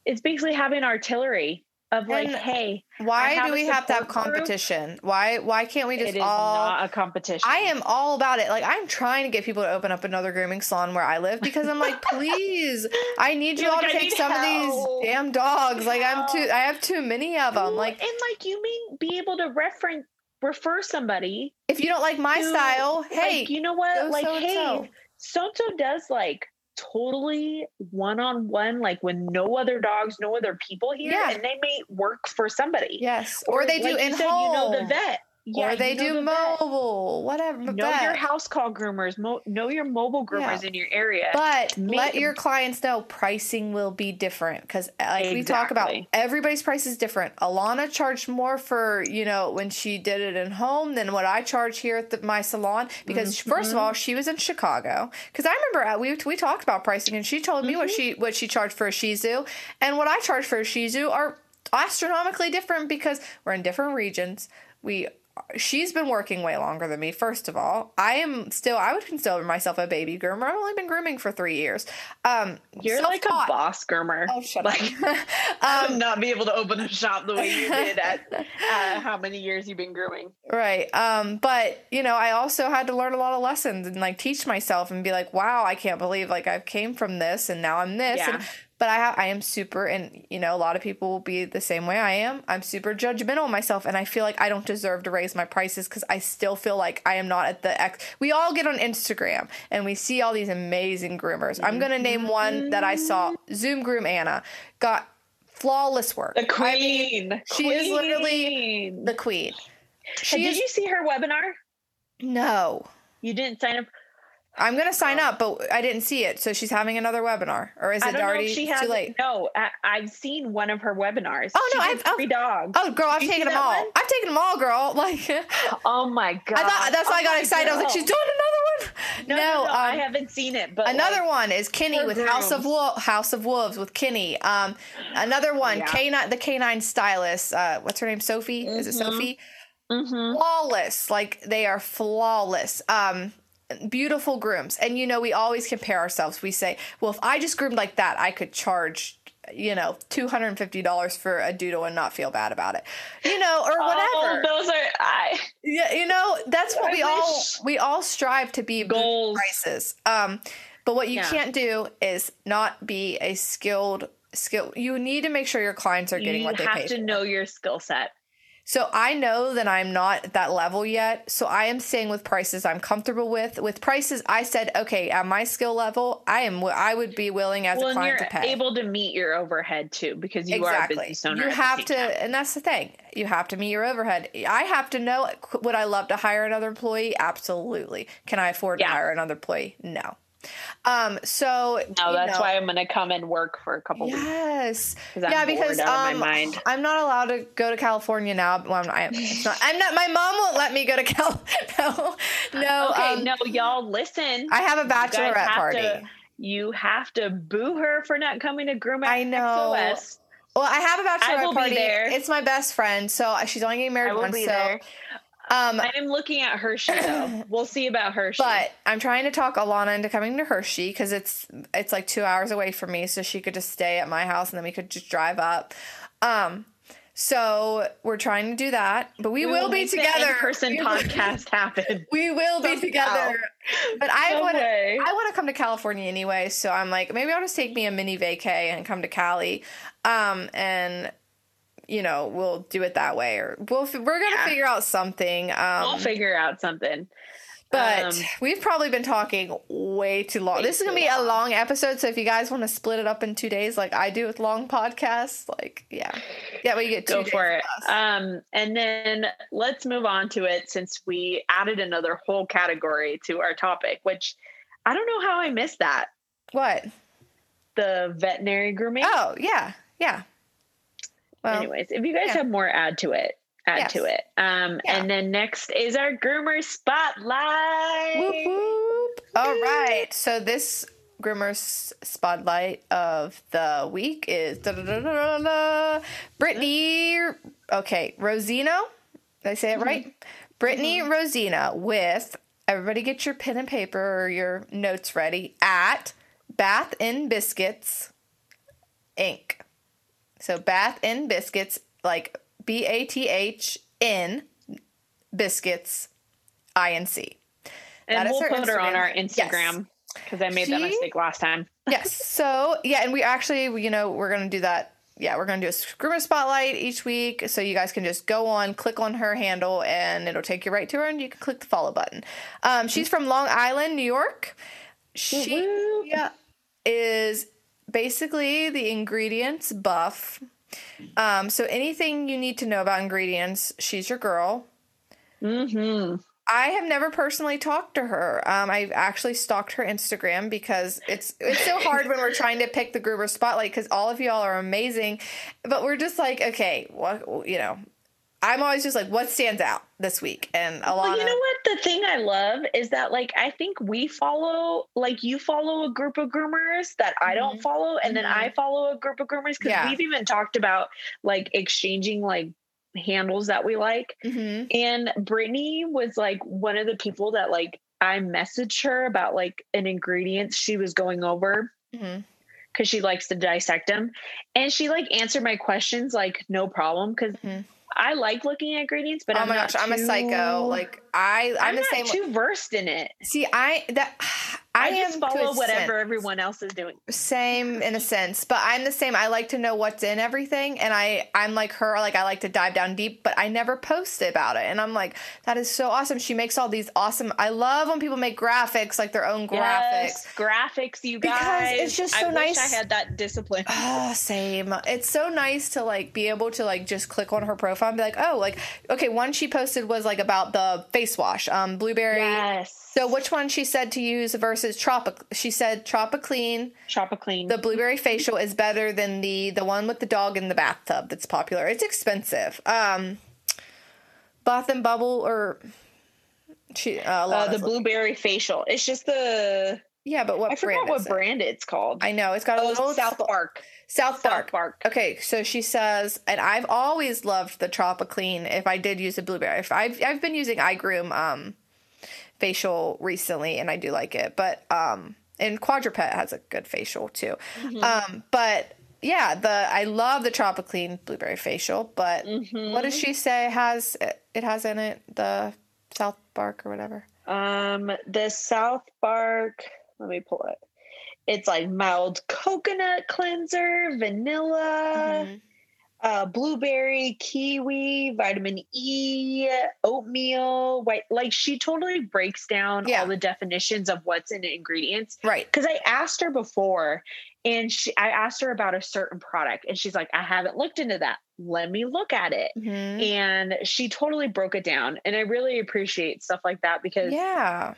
it's basically having artillery of like, And hey, Why do we have to have support group. competition? Why why can't we just it is all not a competition. I am all about it. Like I'm trying to get people to open up another grooming salon where I live because I'm like, please, I need you You're all like, to "I take some help. of these damn dogs. Like I'm too, I have too many of them. Like and like you mean be able to reference refer somebody. if you don't like my to, style, like, hey, you know what? Like, so-and-so. hey, so so does like totally one on one, like with no other dogs, no other people here, Yeah. and they may work for somebody. yes, or, they do like you in said, home, You know the vet. Yeah, or they do the vet. mobile, whatever. Know your house call groomers. Mo- know your mobile groomers Yeah. in your area. But Me- let your clients know pricing will be different because, like we talk about, everybody's price is different. Alana charged more for you know when she did it in home than what I charge here at the, my salon because first Mm-hmm. of all she was in Chicago because I remember uh, we we talked about pricing and she told me what Mm-hmm. she what she charged for a Shih Tzu and what I charge for a Shih Tzu are astronomically different because we're in different regions. We she's been working way longer than me. First of all, I am still I would consider myself a baby groomer. I've only been grooming for three years. Um, You're like a boss groomer. Oh, shut like, up. Would um, not be able to open a shop the way you did at uh, how many years you've been grooming. right. Um, but you know, I also had to learn a lot of lessons and like teach myself and be like, wow, I can't believe like I've came from this and now I'm this. Yeah. And, but I ha- I am super, and you know, a lot of people will be the same way I am. I'm super judgmental of myself, and I feel like I don't deserve to raise my prices because I still feel like I am not at the X. We all get on Instagram and we see all these amazing groomers. I'm gonna name one that I saw. Zoom Groom Anna got flawless work. The I mean, queen. she is literally the queen. And She did is you see her webinar? no. You didn't sign up. I'm gonna sign up, but I didn't see it. So she's having another webinar, or is I it already too has. late? No, I, I've seen one of her webinars. Oh, no, She I've- three dogs. Oh, girl, I've taken them all. one? I've taken them all, girl. Like, Oh my god! I thought that's why Oh I got my excited. I was like, she's doing another one. No, no, no, I um, haven't seen it, but Another like, one is Kenny her with House of. Wolf, House of Wolves with Kenny. Um, another one, Yeah. canine, the canine stylist. Uh, what's her name? Sophie. Is it Mhm. Sophie? Mhm. Flawless. Like they are flawless. Um, beautiful grooms. And you know, we always compare ourselves. We say, well, if I just groomed like that, I could charge. You know, two hundred and fifty dollars for a doodle and not feel bad about it. You know, or whatever. Oh, those are I Yeah, you know, that's what I we all we all strive to be Goals. prices. Um, but what you Yeah. can't do is not be a skilled skill. You need to make sure your clients are getting you what they have pay You have to for. know your skill set. So I know that I'm not at that level yet. So I am staying with prices I'm comfortable with. With prices, I said, okay, at my skill level, I am. I would be willing as well, a client to pay. able to meet your overhead too because you are a business owner. You have to, time. and that's the thing. You have to meet your overhead. I have to know. Would I love to hire another employee? Absolutely. Can I afford Yeah. to hire another employee? No. Um. So No, that's know- why I'm going to come and work for a couple weeks. Yes. 'Cause I'm yeah, because um. I'm not allowed to go to California now. Well, I'm, I, it's not, I'm not. My mom won't let me go to Cal. No, no. Okay, um, no, y'all listen. I have a bachelorette have party. to- you have to boo her for not coming to Groom I know. Expo. Well, I have a bachelorette party. It's my best friend, so she's only getting married once. so, there. Um, I am looking at Hershey though. We'll see about Hershey. But I'm trying to talk Alana into coming to Hershey because it's it's like two hours away from me, so she could just stay at my house and then we could just drive up. Um, so we're trying to do that, but we, will be make together. in-person podcast happen. We will be together. But I No want way. I want to come to California anyway, so I'm like maybe I'll just take me a mini vacay and come to Cali, um, and you know we'll do it that way, or we'll we're gonna Yeah. figure out something. Um, we'll figure out something. but Um, we've probably been talking way too long. way this is gonna be a long. long episode, so if you guys want to split it up in two days, like I do with long podcasts, like yeah, yeah, we get two Go for it. Um, and then let's move on to it since we added another whole category to our topic, which I don't know how I missed that. what? The veterinary grooming. Oh yeah, yeah. Well, Anyways, if you guys yeah. have more, add to it. Add Yes. to it. Um, Yeah. and then next is our groomer spotlight. Whoop, whoop. All right. So this groomer's spotlight of the week is da, da, da. Brittany. Okay, Rosino. Did I say it right? Brittany Rosina with everybody get your pen and paper or your notes ready at Bath and Biscuits Inc. So Bath in Biscuits, like B A T H N Biscuits, I N C. And we'll put her on our Instagram because I made that mistake last time. yes. So yeah, and we actually, you know, we're gonna do that. Yeah, we're gonna do a screamer spotlight each week, so you guys can just go on, click on her handle, and it'll take you right to her, and you can click the follow button. Um, she's from Long Island, New York. She yeah, is basically the ingredients buff. Um, so anything you need to know about ingredients, she's your girl. Mm-hmm. I have never personally talked to her. Um, I've actually stalked her Instagram because it's it's so hard when we're trying to pick the groomer spotlight because all of y'all are amazing, but we're just like, okay, what you know. I'm always just like, what stands out this week? And a lot. Well, you know what? The thing I love is that, like, I think we follow, like, you follow a group of groomers that I don't follow, and then Mhm. I follow a group of groomers because Yeah. we've even talked about like exchanging like handles that we like. Mhm. And Brittany was like one of the people that like I messaged her about like an ingredient she was going over because she likes to dissect them, and she like answered my questions like no problem because. Mhm. I like looking at ingredients, but oh I'm my not gosh, I'm a psycho. Like I, I'm, I'm, the not same. too versed in it. See, I that I, I, just follow whatever sense. everyone else is doing. same in a sense but i'm the same i like to know what's in everything and i i'm like her like i like to dive down deep but i never post about it and i'm like that is so awesome she makes all these awesome i love when people make graphics like their own graphics Yes, graphics, you guys. Because it's just so I nice. Wish I had that discipline. Oh, same. It's so nice to like be able to like just click on her profile and be like, oh, like okay, one she posted was like about the face wash, um, blueberry. Yes. So which one she said to use versus Tropic? She said Tropiclean. Shop the blueberry facial is better than the the one with the dog in the bathtub that's popular. It's expensive. Um Bath and Bubble or she uh, uh, the looking- blueberry facial. It's just the Yeah, but what I forgot brand what it? brand it's called. I know it's got a oh, little South Park. South South Park. Park. Okay, so she says, and I've always loved the Tropiclean. If I did use a blueberry, if I've I've been using iGroom um facial recently, and I do like it. But um, and Quadruped has a good facial too. Mm-hmm. Um, but yeah, the I love the Tropiclean blueberry facial. But Mm-hmm. what does she say has it has in it the South Park or whatever? Um, the South Park. Let me pull it. It's like mild coconut cleanser, vanilla, Mhm. Uh, blueberry, kiwi, vitamin E, oatmeal. White. Like she totally breaks down Yeah. all the definitions of what's in the ingredients. Right. Because I asked her before, and she, I asked her about a certain product, and she's like, "I haven't looked into that. Let me look at it." Mhm. And she totally broke it down, and I really appreciate stuff like that because Yeah.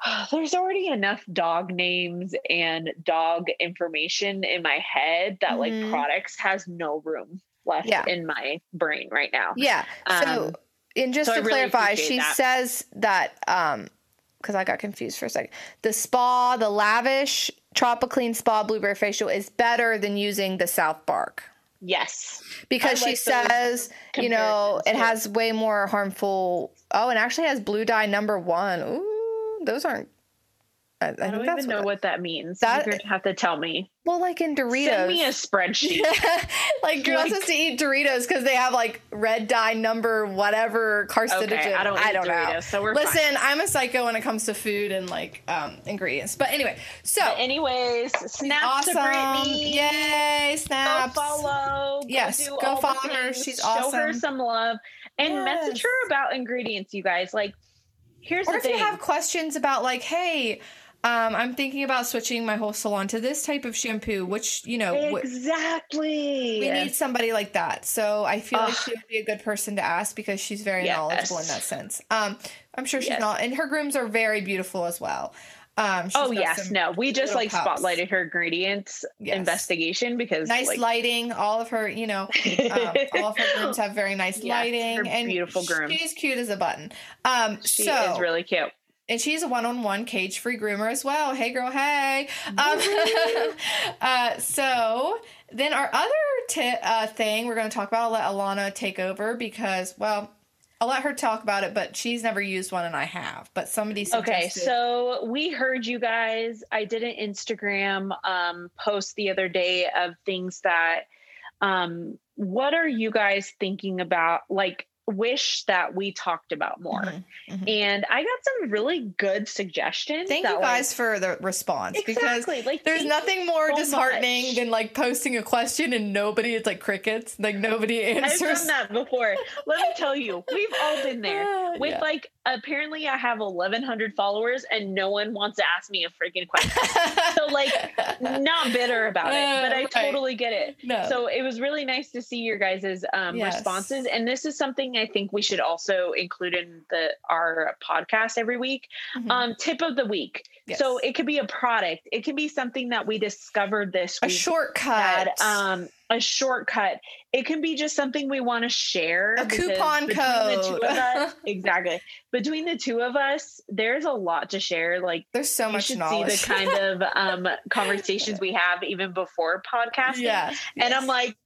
there's already enough dog names and dog information in my head that Mhm. like products has no room left Yeah. in my brain right now. Yeah. So, Um, and just so to really clarify, she that. says that um because I got confused for a second. The spa, the lavish Tropiclean spa blueberry facial is better than using the South Bark Yes. because I she says, you know, it has way more harmful. Oh, and actually has blue dye number one. Ooh, those aren't. I, I, I, don't even know what, what that means. That- You're gonna have to tell me. Well, like in Doritos. Send me a spreadsheet. like you're not supposed to eat Doritos because they have like red dye number whatever carcinogen. Okay, I don't eat know. Doritos, so we're Listen, fine. I'm a psycho when it comes to food and like um, ingredients. But anyway, so Anyways, snaps awesome! to Brittany. Yay, Go snaps! follow. Yes, do go follow her. She's Show her some love and message her about ingredients, you guys. Like, here's Or the if thing. you have questions about like, hey. Um, I'm thinking about switching my whole salon to this type of shampoo, which you know, exactly. we need somebody like that. So I feel like she would be a good person to ask because she's very Yes. knowledgeable in that sense. Um, I'm sure she's Yes. not, and her grooms are very beautiful as well. Um, she's Oh yes, no. We just like spotlighted her ingredients Yes. investigation because nice like, lighting. All of her, you know, um, all of her grooms have very nice Yes, lighting and beautiful grooms. She's cute as a button. Um, she so is really cute. And she's a one-on-one cage-free groomer as well. Hey, girl, hey. Um, uh, so then our other ti uh, thing we're going to talk about, I'll let Alana take over because, well, I'll let her talk about it, but she's never used one and I have. But somebody suggested. Okay, so we heard you guys. I did an Instagram um, post the other day of things that um, what are you guys thinking about? Like, wish that we talked about more. Mhm, mhm. And I got some really good suggestions. Thank you like- guys for the response because exactly. Like, there's nothing more so disheartening much. than like posting a question and nobody it's like crickets like nobody answers. I've done that before. Let me tell you, we've all been there. Ah, With yeah. like, apparently, I have 1,100 followers, and no one wants to ask me a freaking question. So, like, not bitter about it, but I Uh, right. totally get it. no So it was really nice to see your guys' um, Yes. responses, and this is something I think we should also include in the our podcast every week. Mhm. Um, tip of the week. So it could be a product. It can be something that we discovered this a week. shortcut that, um, a shortcut. It can be just something we want to share. A coupon between the two code. us- exactly. Between the two of us, there's a lot to share. Like there's so you much should knowledge see the kind of um, conversations we have even before podcasting. yeah And I'm like,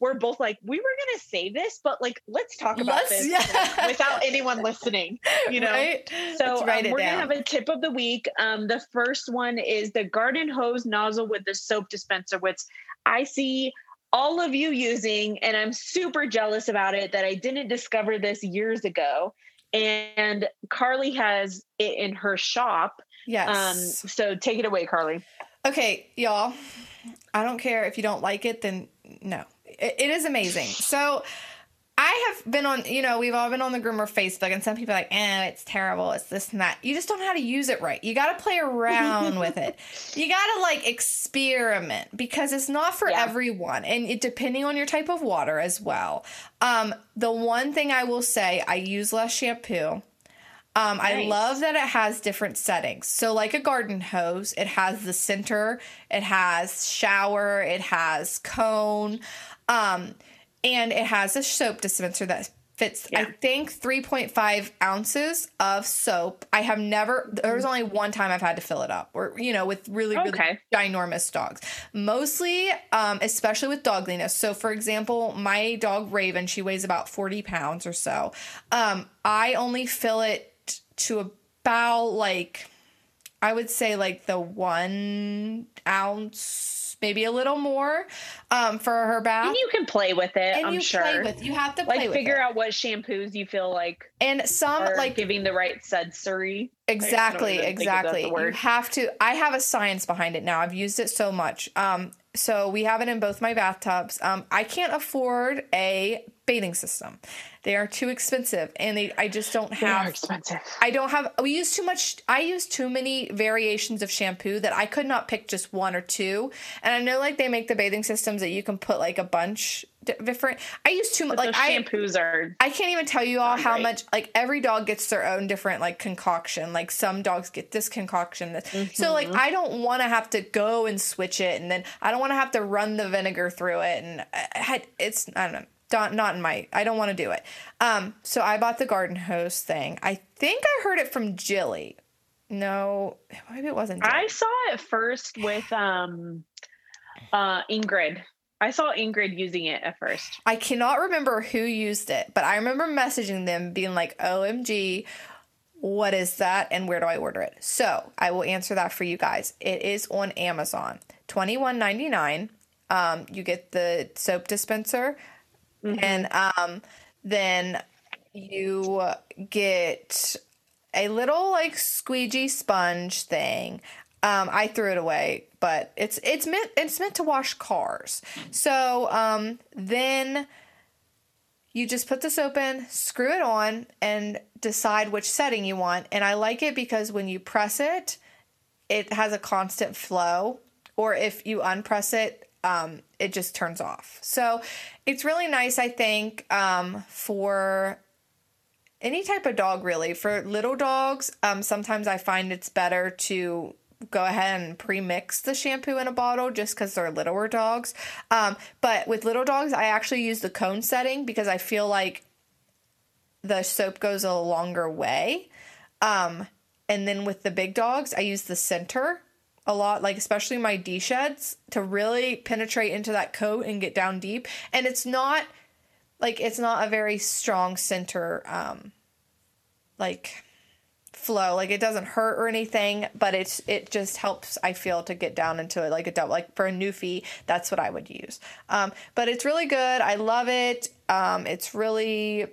we're both like, we were gonna say this, but like, let's talk about Let's- this yeah. without anyone listening. You know. right? So um, we're down. gonna have a tip of the week. Um, the first one is the garden hose nozzle with the soap dispenser, which I see all of you using, and I'm super jealous about it that I didn't discover this years ago. And Carly has it in her shop. yes Um, so take it away, Carly. Okay, y'all. I don't care if you don't like it, then no. It, is amazing. So I have been on, you know, we've all been on the groomer Facebook, and some people are like, eh, it's terrible. It's this and that. You just don't know how to use it right. You got to play around with it. You got to like experiment because it's not for Yeah. everyone, and it depending on your type of water as well. Um, the one thing I will say, I use less shampoo. Um, I love that it has different settings. So, like a garden hose, it has the center, it has shower, it has cone, um, and it has a soap dispenser that fits, I think, 3.5 ounces of soap. I have never, there was only one time I've had to fill it up, or, you know, with really, really Okay. ginormous dogs. Mostly, um, especially with dogliness. So, for example, my dog Raven, she weighs about 40 pounds or so. Um, I only fill it to about like, I would say like the one ounce, maybe a little more, um, for her bath. And you can play with it. And I'm you sure. play with, you have to play like with figure out what shampoos you feel like And some like giving the right sensory. Exactly, even think if that's the exactly. You have to. I have a science behind it now. I've used it so much. Um, so we have it in both my bathtubs. Um, I can't afford a bathing system. They are too expensive, and they. I just don't have. They expensive. I don't have. We use too much. I use too many variations of shampoo that I could not pick just one or two. And I know like they make the bathing systems that you can put like a bunch different. I use too much. Like I shampoos are I can't even tell you all how great. much like every dog gets their own different like concoction. Like some dogs get this concoction. This. So like Mm-hmm. I don't want to have to go and switch it, and then I don't want to have to run the vinegar through it, and I, I it's I don't know. Not, not in my I don't want to do it. Um so I bought the garden hose thing. I think I heard it from Jilly. No, maybe it wasn't. Jilly. I saw it first with um uh Ingrid. I saw Ingrid using it at first. I cannot remember who used it, but I remember messaging them being like, OMG, what is that and where do I order it? So I will answer that for you guys. It is on Amazon. Twenty one ninety nine. Um, you get the soap dispenser, and um, then you get a little like squeegee sponge thing. Um, I threw it away, but it's it's meant it's meant to wash cars. So um, then you just put the soap in, screw it on, and decide which setting you want. And I like it because when you press it, it has a constant flow. Or if you unpress it, um, it just turns off. So it's really nice, I think, um, for any type of dog really. For little dogs um, sometimes i find it's better to go ahead and pre-mix the shampoo in a bottle just because they're littler dogs. Um, but with little dogs i actually use the cone setting because i feel like the soap goes a longer way. Um, and then with the big dogs i use the center a lot like especially my D sheds to really penetrate into that coat and get down deep and it's not like it's not a very strong center um like flow. Like it doesn't hurt or anything, but it's it just helps. I feel to get down into it like a double. Like for a newfie, that's what I would use. Um, but it's really good. I love it. Um, it's really,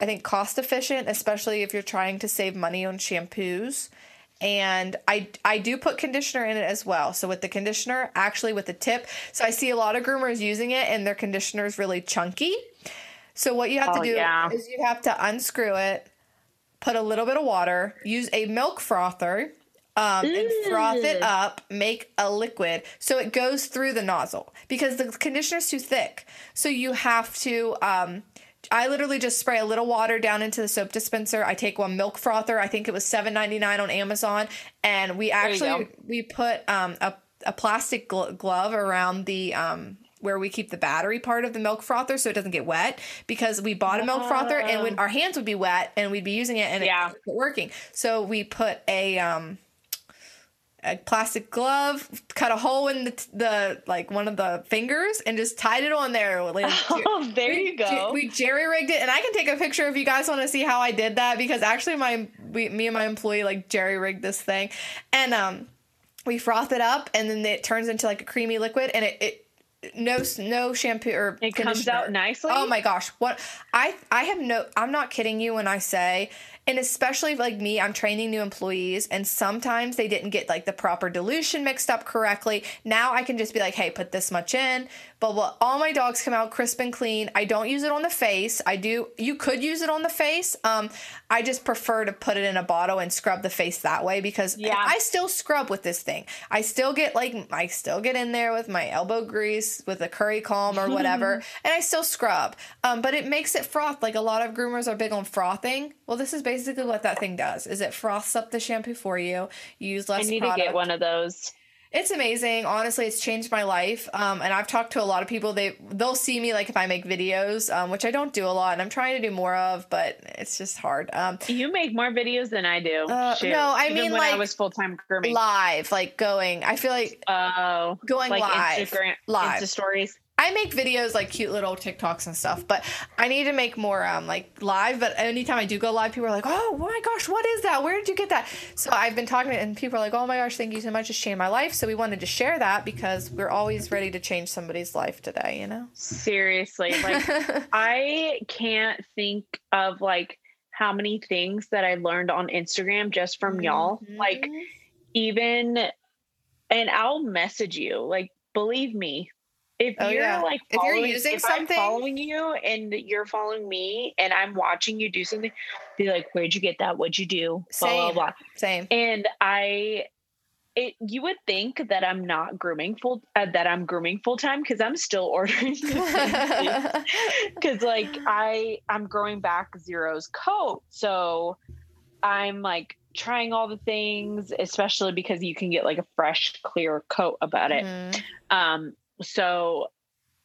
I think, cost efficient, especially if you're trying to save money on shampoos. And I I do put conditioner in it as well. So with the conditioner, actually with the tip, so I see a lot of groomers using it, and their conditioner is really chunky. So what you have Oh, to do yeah. is you have to unscrew it, put a little bit of water, use a milk frother, um, and froth it up, make a liquid so it goes through the nozzle because the conditioner is too thick. So you have to. Um, I literally just spray a little water down into the soap dispenser. I take one milk frother. I think it was seven ninety nine on Amazon, and we actually we put um, a a plastic gl- glove around the um where we keep the battery part of the milk frother so it doesn't get wet because we bought a milk frother and when our hands would be wet and we'd be using it and Yeah. it wasn't working. So we put a um a plastic glove, cut a hole in the, the like one of the fingers, and just tied it on there. Like, Oh, there we, you go. We jerry rigged it, and I can take a picture if you guys want to see how I did that because actually, my we, me and my employee like jerry rigged this thing, and um, we froth it up, and then it turns into like a creamy liquid, and it. it no, no shampoo or It comes out nicely? Oh my gosh, what I I have no. I'm not kidding you when I say, and especially like me, I'm training new employees, and sometimes they didn't get like the proper dilution mixed up correctly. Now I can just be like, hey, put this much in. But all my dogs come out crisp and clean. I don't use it on the face. I do. You could use it on the face. Um, I just prefer to put it in a bottle and scrub the face that way because Yeah. I still scrub with this thing. I still get like I still get in there with my elbow grease with a curry comb or whatever, and I still scrub. Um, but it makes it froth. Like a lot of groomers are big on frothing. Well, this is basically what that thing does. Is it froths up the shampoo for you? You use less. I need product. to get one of those. It's amazing. Honestly, it's changed my life. Um, and I've talked to a lot of people. They they'll see me like if I make videos, um, which I don't do a lot, and I'm trying to do more of, but it's just hard. Um, You make more videos than I do. Uh, no, I Even mean, when I was full time grooming. live, like going. I feel like Oh, going like live, Instagram, live. Insta stories. I make videos like cute little TikToks and stuff, but I need to make more um like live. But anytime I do go live, people are like, "Oh my gosh, what is that? Where did you get that?" So I've been talking, and people are like, "Oh my gosh, thank you so much. It's changed my life." So we wanted to share that because we're always ready to change somebody's life today. You know. Seriously, like I can't think of like how many things that I learned on Instagram just from y'all. Like even, and I'll message you. Like believe me, if Oh, you're yeah. like If you're following- using if I'm following you and you're following me, and I'm watching you do something, be like, "Where'd you get that? What'd you do?" Blah blah Same. blah. same. And I. It, you would think that I'm not grooming full uh, that I'm grooming full time because I'm still ordering because like I I'm growing back Zero's coat, so I'm like trying all the things, especially because you can get like a fresh, clear coat about it. Mhm. Um, so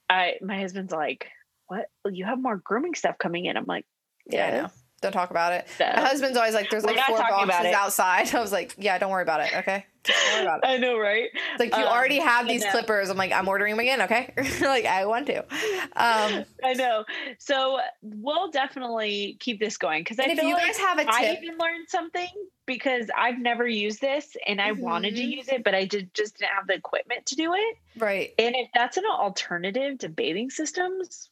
I my husband's like, "What? You have more grooming stuff coming in?" I'm like, Yeah. "Yes." Don't talk about it. So- My husband's always like, "There's like four boxes outside." I was like, "Yeah, don't worry about it. Okay, don't worry about it." I know, right? It's like you Um, already have these clippers. I'm like, I'm ordering them again. Okay, like I want to. Um, I know. So we'll definitely keep this going because I if feel you like guys have a I tip, even learned something because I've never used this and I wanted to Mhm. use it, but I did just didn't have the equipment to do it. right? And if that's an alternative to bathing systems,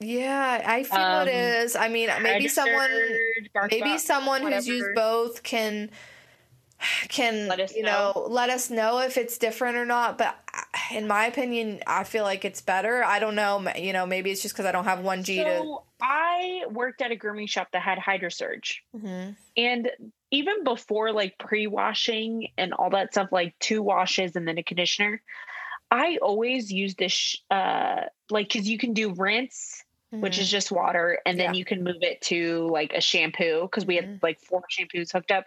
Yeah, I feel Um, it is. I mean, maybe someone, maybe someone who's used both can can Let us you know. let us know if it's different or not. But in my opinion, I feel like it's better. I don't know. You know, maybe it's just because I don't have one G to. I worked at a grooming shop that had HydroSurge. Mhm. And even before like pre-washing and all that stuff, like two washes and then a conditioner, I always use this sh- uh like because you can do rinse which Mhm. is just water, and then Yeah. you can move it to like a shampoo because we Mhm. had like four shampoos hooked up.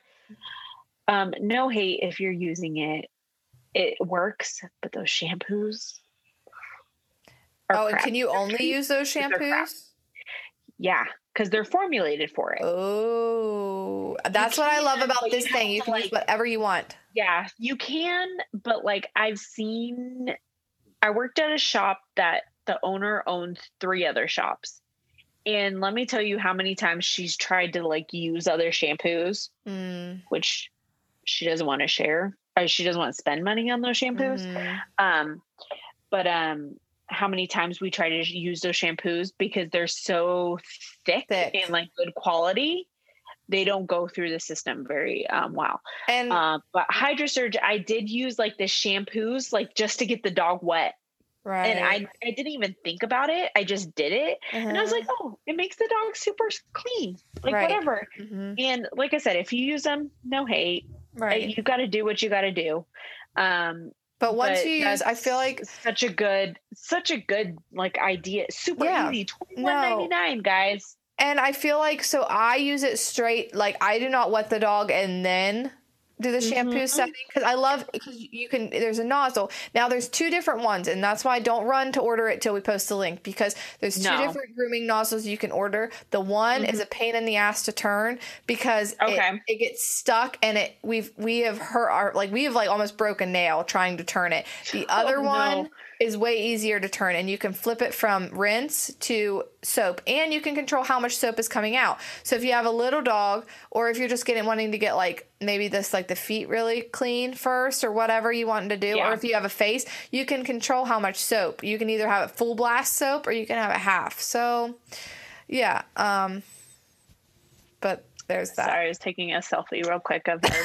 Um, no hate if you're using it, it works, but those shampoos. are Oh, and can you They're only use those shampoos? Yeah, because they're formulated for it. Oh, that's what I love about this thing. You can use whatever you want. Yeah, you can, but like I've seen, I worked at a shop that the owner owned three other shops, and let me tell you how many times she's tried to like use other shampoos, Mm, which she doesn't want to share. Or she doesn't want to spend money on those shampoos. mhm. Um, but um, how many times we try to use those shampoos because they're so thick, Thick. and like good quality, they don't go through the system very um, well. And Uh, but HydroSurge, I did use like the shampoos, like just to get the dog wet, right. and I I didn't even think about it. I just did it, and I was like, oh, it makes the dog super clean, like Right. whatever. Mhm. And like I said, if you use them, no hate. right. You've got to do what you got to do. Um, But once but you use, I feel like such a good, such a good like idea. Super Yeah. easy. Twenty one ninety nine, guys. And I feel like so I use it straight. Like I do not wet the dog and then do the shampoo Mhm. setting because I love because you can. There's a nozzle now. There's two different ones, and that's why I don't run to order it till we post the link because there's two No. different grooming nozzles you can order. The one is a pain in the ass to turn because it- Okay. it, gets stuck and it we've we have hurt our like we have like almost broken nail trying to turn it. The other Oh, no. Is way easier to turn and you can flip it from rinse to soap and you can control how much soap is coming out. So if you have a little dog or if you're just getting wanting to get like maybe this like the feet really clean first or whatever you want to do Yeah. or if you have a face, you can control how much soap. You can either have it full blast soap or you can have it half. So yeah, um but there's that. Sorry, I was taking a selfie real quick of our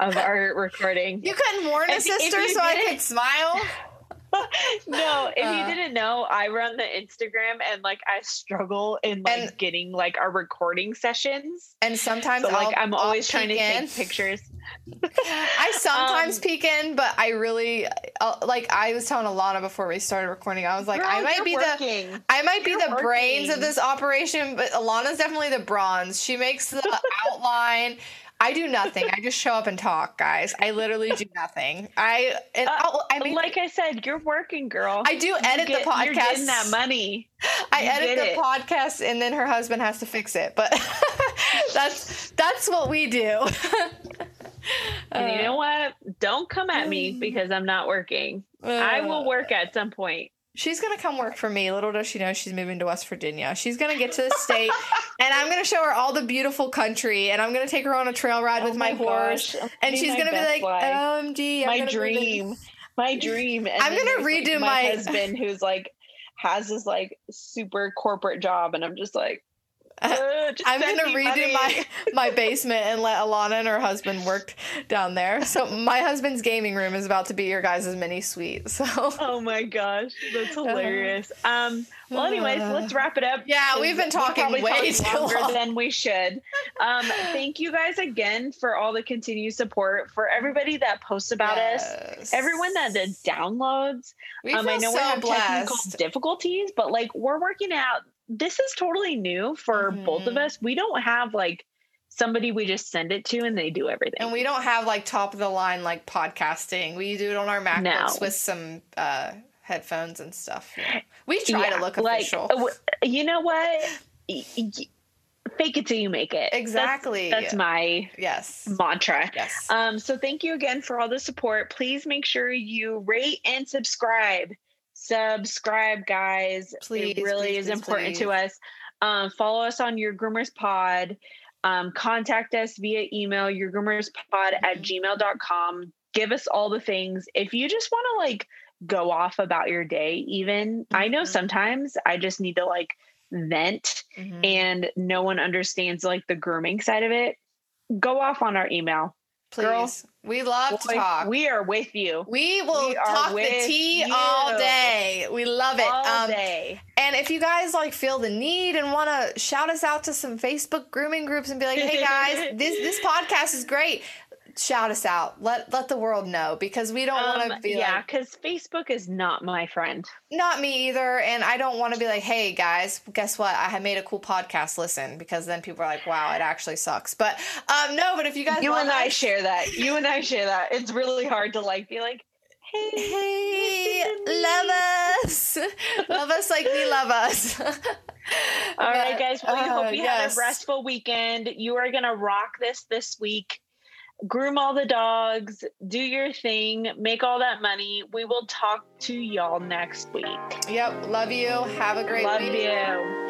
of our recording. You couldn't warn a sister so I could smile? no, if Uh. you didn't know, I run the Instagram and like I struggle in like And- getting like our recording sessions. And sometimes So like I'll- I'm I'll always trying to in. take pictures. I sometimes Um, peek in, but I really uh, like. I was telling Alana before we started recording. I was like, Girl, I might be the. I might be You're the brains of this operation, but Alana's definitely the bronze. She makes the outline. I do nothing. I just show up and talk, guys. I literally do nothing. I and Uh, I'll, mean, like I said, you're working, girl. I do edit get- the podcast. You're getting that money. I You edit the it. podcast, and then her husband has to fix it. But that's that's what we do. And you Uh, know what? Don't come at Mm. me because I'm not working. I will work at some point. She's gonna come work for me. Little does she know she's moving to West Virginia. She's gonna get to the state, and I'm gonna show her all the beautiful country, and I'm gonna take her on a trail ride with Oh my, my horse, gosh, and she's gonna be like, life. "OMG, I'm my gonna be the- dream. My dream. And I'm gonna there's, like, redo my- husband who's like has this like super corporate job, and I'm just like, uh, I'm gonna redo my my basement and let Alana and her husband work down there. So my husband's gaming room is about to be your guys' mini suite. So Oh my gosh, that's hilarious. Um. Well, anyways, Uh, let's wrap it up. yeah, we've been talking probably way longer long. than we should. Um, thank you guys again for all the continued support. For everybody that posts about us, everyone that did downloads. we um, feel I know so we have technical difficulties, but like we're working out. This is totally new for both of Mhm. us. We don't have like somebody we just send it to and they do everything. And we don't have like top of the line like podcasting. We do it on our MacBooks No. with some uh, headphones and stuff. know. We try to look official. w- you know what? Fake it till you make it. That's- exactly. That's, my yes. mantra. Yes. Um, so thank you again for all the support. Please make sure you rate and subscribe. Subscribe, guys. Please, it really please, is please, important to us. Um, follow us on your groomers pod. Um, contact us via email, your groomers pod at Mm-hmm. gmail.com. Give us all the things. If you just want to like go off about your day, even I know Mhm. sometimes I just need to like vent Mhm. and no one understands like the grooming side of it. Go off on our email. Please. girl, we love to talk. We, We are with you will we talk the tea you. all day. We love it. all Um, day. And if you guys like feel the need and want to shout us out to some Facebook grooming groups and be like, "Hey guys, this this podcast is great." Shout us out. Let let the world know because we don't want to Um, be yeah, like because Facebook is not my friend. not me either and I don't want to be like, "Hey guys, guess what? I have made a cool podcast. Listen." Because then people are like, "Wow, it actually sucks." But um no, but if you guys You and I us- share that. You and I share that. It's really hard to like be like, hey, Hey, to love us. love us like we love us. All right, But, guys. Well, we uh, hope you had yes. a restful weekend. You are gonna rock this this week groom all the dogs, do your thing, make all that money. We will talk to y'all next week. Yep. Love you. Have a great Love week. you.